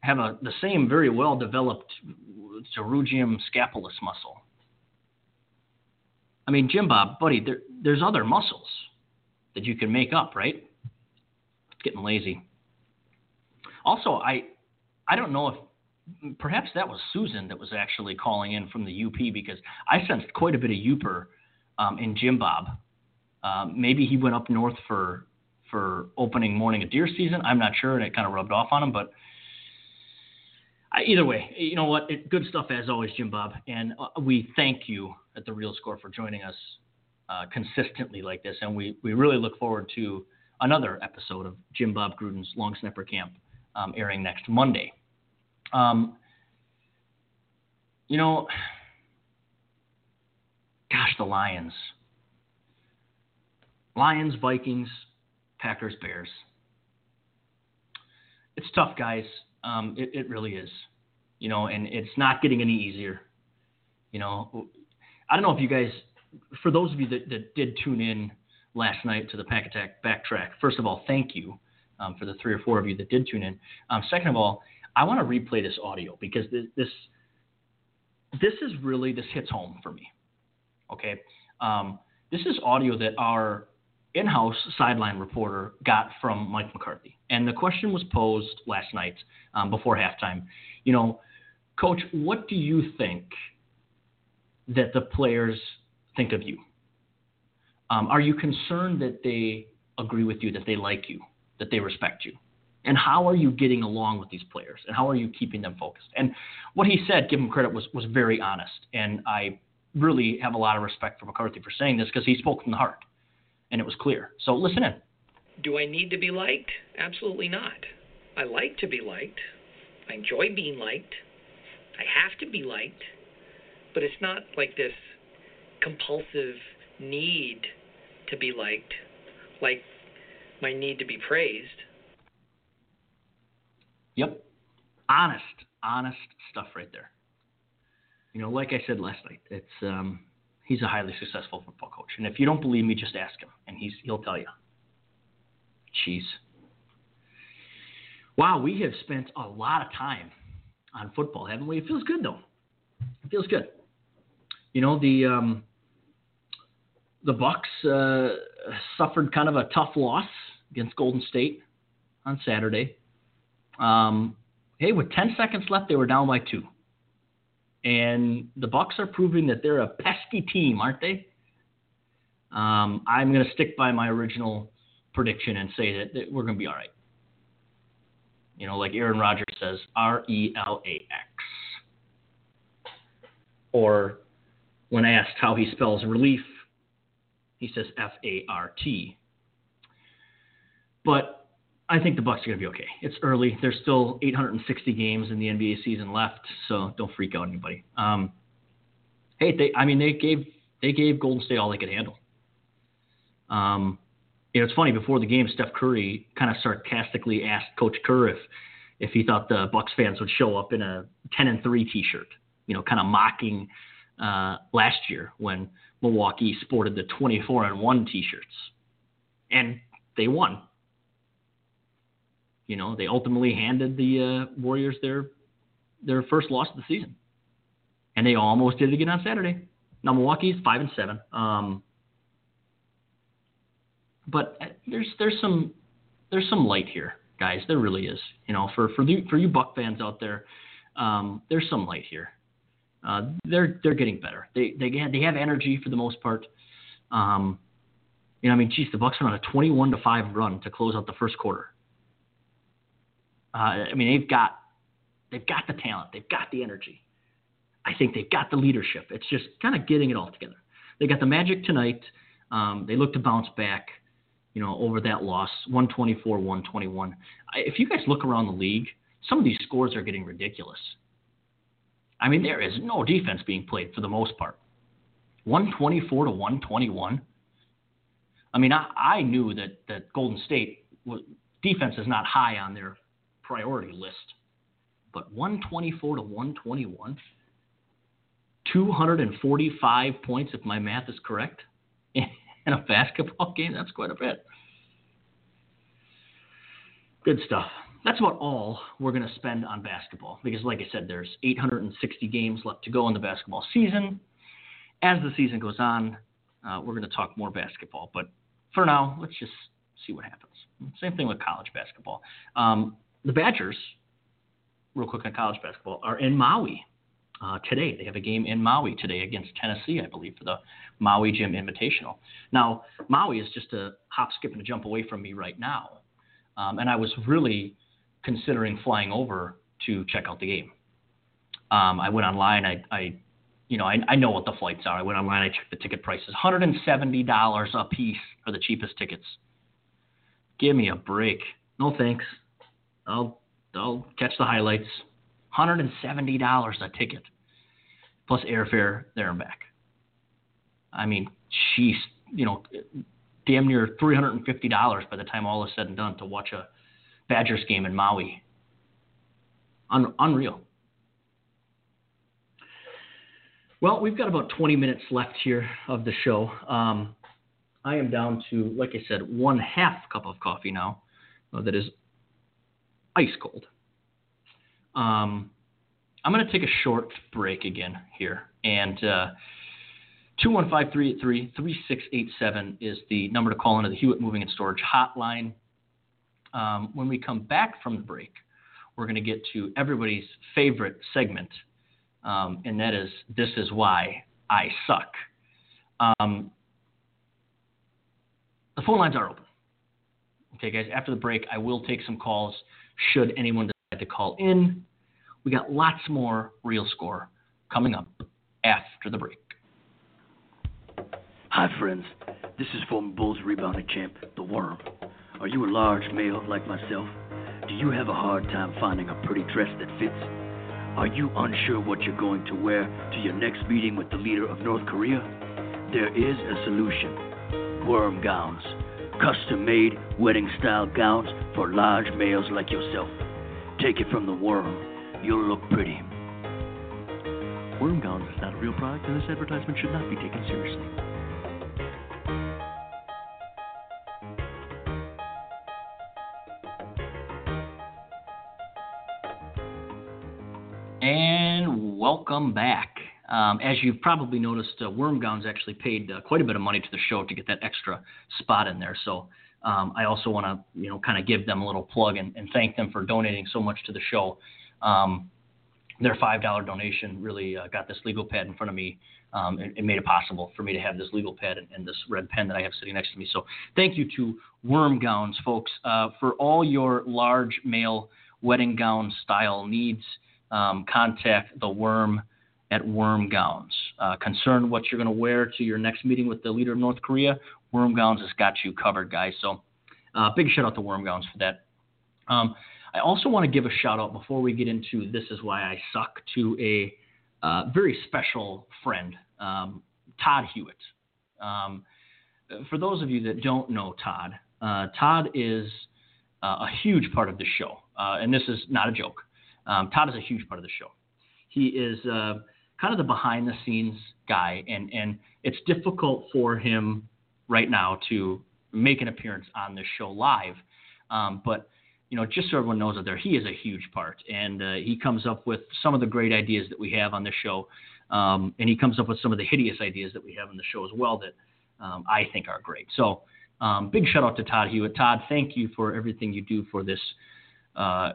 Speaker 3: have a the same very well developed pterygium scapulus muscle. I mean, Jim Bob, buddy, there, there's other muscles that you can make up, right? It's getting lazy. Also, I I don't know if perhaps that was Susan that was actually calling in from the UP because I sensed quite a bit of Yooper um, in Jim Bob. Um, maybe he went up north for for opening morning of deer season. I'm not sure, and it kind of rubbed off on him. But I, either way, you know what? It, good stuff as always, Jim Bob, and uh, we thank you at the Real Score for joining us uh, consistently like this, and we we really look forward to another episode of Jim Bob Gruden's Long Snapper Camp um, airing next Monday. Um, you know, gosh, the Lions. Lions, Vikings, Packers, Bears. It's tough, guys. Um, it, it really is. You know, and it's not getting any easier. You know, I don't know if you guys, for those of you that, that did tune in last night to the Pack Attack Backtrack, first of all, thank you um, for the three or four of you that did tune in. Um, second of all, I want to replay this audio because this, this this is really this hits home for me. Okay, um, this is audio that our in-house sideline reporter got from Mike McCarthy, and the question was posed last night um, before halftime. You know, Coach, what do you think that the players think of you? Um, are you concerned that they agree with you, that they like you, that they respect you? And how are you getting along with these players? And how are you keeping them focused? And what he said, give him credit, was, was very honest. And I really have a lot of respect for McCarthy for saying this because he spoke from the heart and it was clear. So listen in.
Speaker 11: Do I need to be liked? Absolutely not. I like to be liked. I enjoy being liked. I have to be liked. But it's not like this compulsive need to be liked, like my need to be praised.
Speaker 3: Yep. Honest, honest stuff right there. You know, like I said last night, it's um, he's a highly successful football coach, and if you don't believe me, just ask him, and he's he'll tell you. Jeez. Wow, we have spent a lot of time on football, haven't we? It feels good though. It feels good. You know the um, the Bucks uh, suffered kind of a tough loss against Golden State on Saturday. Um, hey, with 10 seconds left, they were down by two. And the Bucks are proving that they're a pesky team, aren't they? Um, I'm going to stick by my original prediction and say that, that we're going to be all right. You know, like Aaron Rodgers says, R E L A X. Or when asked how he spells relief, he says F A R T. But I think the Bucks are going to be okay. It's early. There's still 860 games in the NBA season left, so don't freak out anybody. Um, hey, they I mean they gave they gave Golden State all they could handle. Um, you know, it's funny. Before the game, Steph Curry kind of sarcastically asked Coach Kerr if if he thought the Bucks fans would show up in a 10 and 3 T-shirt. You know, kind of mocking uh, last year when Milwaukee sported the 24 and 1 T-shirts, and they won. You know, they ultimately handed the uh, Warriors their their first loss of the season, and they almost did it again on Saturday. Now Milwaukee's five and seven, um, but uh, there's there's some there's some light here, guys. There really is. You know, for for the, for you Buck fans out there, um, there's some light here. Uh, they're they're getting better. They they have, they have energy for the most part. Um, you know, I mean, geez, the Bucks went on a 21 to five run to close out the first quarter. Uh, I mean, they've got they've got the talent, they've got the energy. I think they've got the leadership. It's just kind of getting it all together. They got the magic tonight. Um, they look to bounce back, you know, over that loss, 124-121. If you guys look around the league, some of these scores are getting ridiculous. I mean, there is no defense being played for the most part. 124 to 121. I mean, I, I knew that that Golden State was, defense is not high on their priority list. But 124 to 121, 245 points, if my math is correct, in a basketball game, that's quite a bit. Good stuff. That's about all we're going to spend on basketball because, like I said, there's 860 games left to go in the basketball season. As the season goes on, uh, we're going to talk more basketball. But for now, let's just see what happens. Same thing with college basketball. Um, the Badgers, real quick on college basketball, are in Maui uh, today. They have a game in Maui today against Tennessee, I believe, for the Maui Jim Invitational. Now, Maui is just a hop, skip, and a jump away from me right now. Um, and I was really considering flying over to check out the game. Um, I went online. I, I you know, I, I, know what the flights are. I went online. I checked the ticket prices. $170 a piece are the cheapest tickets. Give me a break. No thanks. I'll I'll catch the highlights. Hundred and seventy dollars a ticket, plus airfare there and back. I mean, she's you know, damn near $350 by the time all is said and done to watch a Badgers game in Maui. Un- unreal. Well, we've got about 20 minutes left here of the show. Um, I am down to, like I said, one half cup of coffee now uh, that is ice cold. Um, I'm going to take a short break again here. And uh, 215 383 3687 is the number to call into the Hewitt Moving and Storage hotline. Um, when we come back from the break, we're going to get to everybody's favorite segment, um, and that is This Is Why I Suck. Um, the phone lines are open. Okay, guys, after the break, I will take some calls should anyone decide to call in. We got lots more real score coming up after the break.
Speaker 6: Hi, friends. This is former Bulls rebounding champ, The Worm. Are you a large male like myself? Do you have a hard time finding a pretty dress that fits? Are you unsure what you're going to wear to your next meeting with the leader of North Korea? There is a solution worm gowns. Custom made, wedding style gowns for large males like yourself. Take it from the worm. You'll look pretty.
Speaker 5: Worm Gowns is not a real product, and this advertisement should not be taken seriously.
Speaker 3: And welcome back. Um, as you've probably noticed, uh, Worm Gowns actually paid uh, quite a bit of money to the show to get that extra spot in there. So um, I also want to, you know, kind of give them a little plug and, and, thank them for donating so much to the show. Um, their five dollar donation really uh, got this legal pad in front of me. Um, it, it, made it possible for me to have this legal pad and, and, this red pen that I have sitting next to me. So thank you to Worm Gowns, folks, uh, for all your large male wedding gown style needs. Um, contact the Worm at Worm Gowns. Uh, concerned what you're going to wear to your next meeting with the leader of North Korea, Worm Gowns has got you covered, guys. So uh, big shout out to Worm Gowns for that. Um, I also want to give a shout out before we get into This Is Why I Suck to a uh, very special friend, um, Todd Hewitt. Um, for those of you that don't know Todd, uh, Todd is uh, a huge part of the show, uh, and this is not a joke. Um, Todd is a huge part of the show. He is kind of the behind the scenes guy, and, and it's difficult for him right now to make an appearance on this show live. Um, but you know, just so everyone knows out there, he is a huge part, and uh, he comes up with some of the great ideas that we have on the show, um, and he comes up with some of the hideous ideas that we have on the show as well that um, I think are great. So, um, big shout out to Todd Hewitt. Todd, thank you for everything you do for this uh,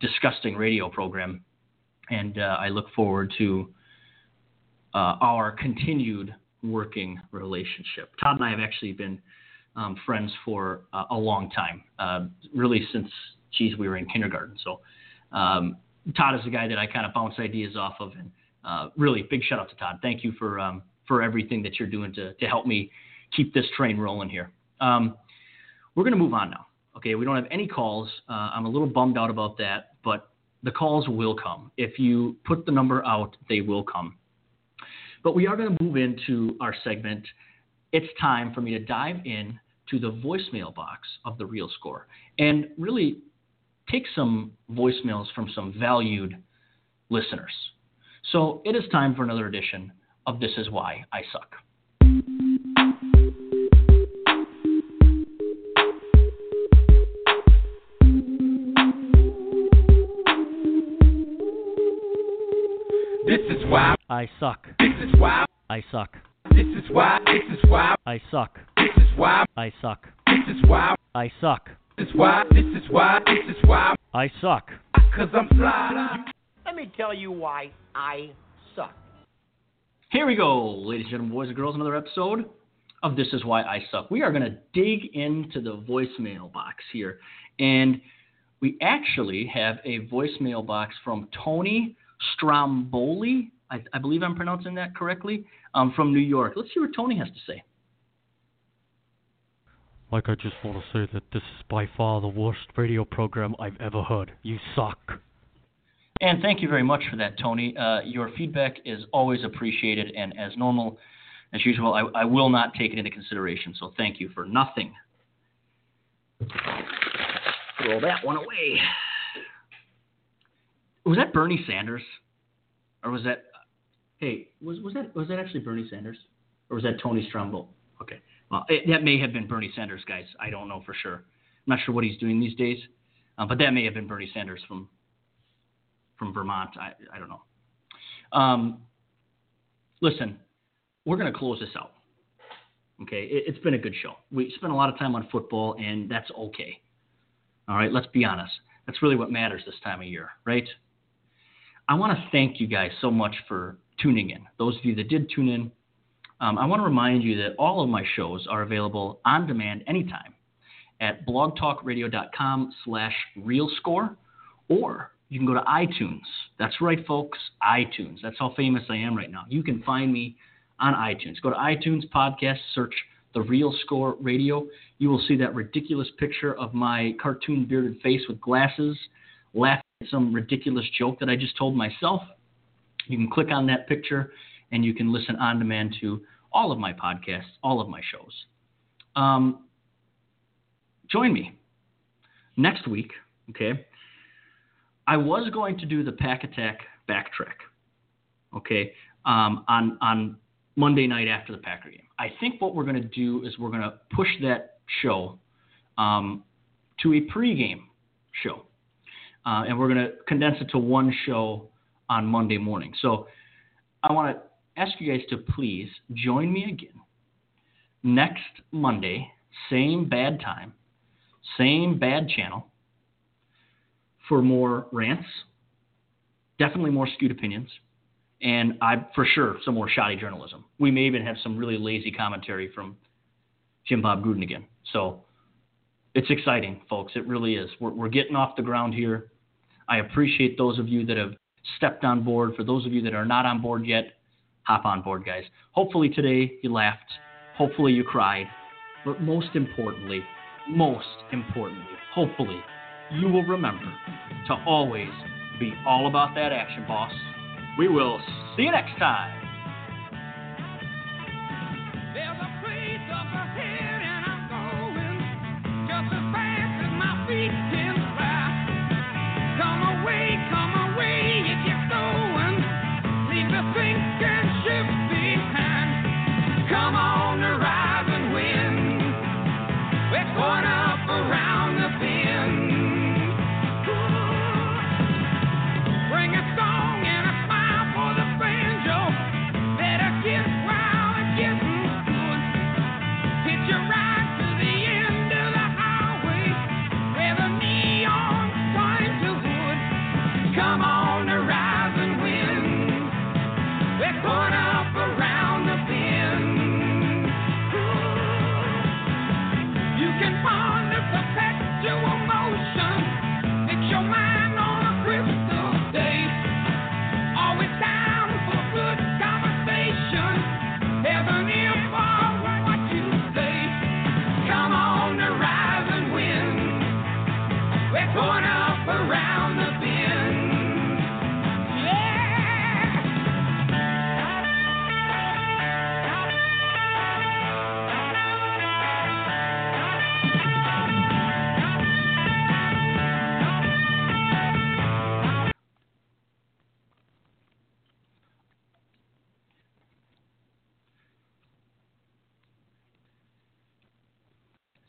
Speaker 3: disgusting radio program, and uh, I look forward to uh, our continued working relationship. Todd and I have actually been um, friends for uh, a long time, uh, really since, geez, we were in kindergarten. So um, Todd is the guy that I kind of bounce ideas off of, and uh, really big shout out to Todd. Thank you for um, for everything that you're doing to to help me keep this train rolling here. Um, we're going to move on now. Okay, we don't have any calls. Uh, I'm a little bummed out about that, but the calls will come. If you put the number out, they will come. But we are going to move into our segment. It's time for me to dive in to the voicemail box of the Real Score and really take some voicemails from some valued listeners. So it is time for another edition of This Is Why I Suck.
Speaker 7: I suck.
Speaker 12: This is why
Speaker 7: I suck.
Speaker 12: This is why. This is why
Speaker 7: I suck.
Speaker 12: This is why
Speaker 7: I suck.
Speaker 12: This is why
Speaker 7: I suck.
Speaker 12: This is why. This is why. This is why.
Speaker 7: I suck.
Speaker 12: Cause I'm fly.
Speaker 4: Let me tell you why I suck.
Speaker 3: Here we go, ladies and gentlemen, boys and girls, another episode of This Is Why I Suck. We are going to dig into the voicemail box here. And we actually have a voicemail box from Tony Stromboli. I, I believe I'm pronouncing that correctly. Um, from New York. Let's see what Tony has to say.
Speaker 5: Like, I just want to say that this is by far the worst radio program I've ever heard. You suck.
Speaker 3: And thank you very much for that, Tony. Uh, your feedback is always appreciated, and as normal, as usual, I, I will not take it into consideration. So thank you for nothing. Throw that one away. Was that Bernie Sanders, or was that? Hey, was was that was that actually Bernie Sanders, or was that Tony Strumble? Okay, well, it, that may have been Bernie Sanders, guys. I don't know for sure. I'm not sure what he's doing these days, uh, but that may have been Bernie Sanders from from Vermont. I I don't know. Um, listen, we're going to close this out. Okay, it, it's been a good show. We spent a lot of time on football, and that's okay. All right, let's be honest. That's really what matters this time of year, right? I want to thank you guys so much for tuning in. Those of you that did tune in, um, I want to remind you that all of my shows are available on demand anytime at blogtalkradio.com slash realscore, or you can go to iTunes. That's right, folks, iTunes. That's how famous I am right now. You can find me on iTunes. Go to iTunes podcast, search the Real Score Radio. You will see that ridiculous picture of my cartoon bearded face with glasses, laughing at some ridiculous joke that I just told myself. You can click on that picture and you can listen on demand to all of my podcasts, all of my shows. Um, join me next week, okay? I was going to do the Pack Attack backtrack, okay, um, on on Monday night after the Packer game. I think what we're going to do is we're going to push that show um, to a pregame show, uh, and we're going to condense it to one show on Monday morning. So I want to ask you guys to please join me again next Monday, same bad time, same bad channel for more rants, definitely more skewed opinions, and I for sure some more shoddy journalism. We may even have some really lazy commentary from Jim Bob Gruden again. So it's exciting, folks. It really is. We're, we're getting off the ground here. I appreciate those of you that have stepped on board. For those of you that are not on board yet, hop on board, guys. Hopefully today you laughed. Hopefully you cried. But most importantly, most importantly, hopefully you will remember to always be all about that action, boss. We will see you next time.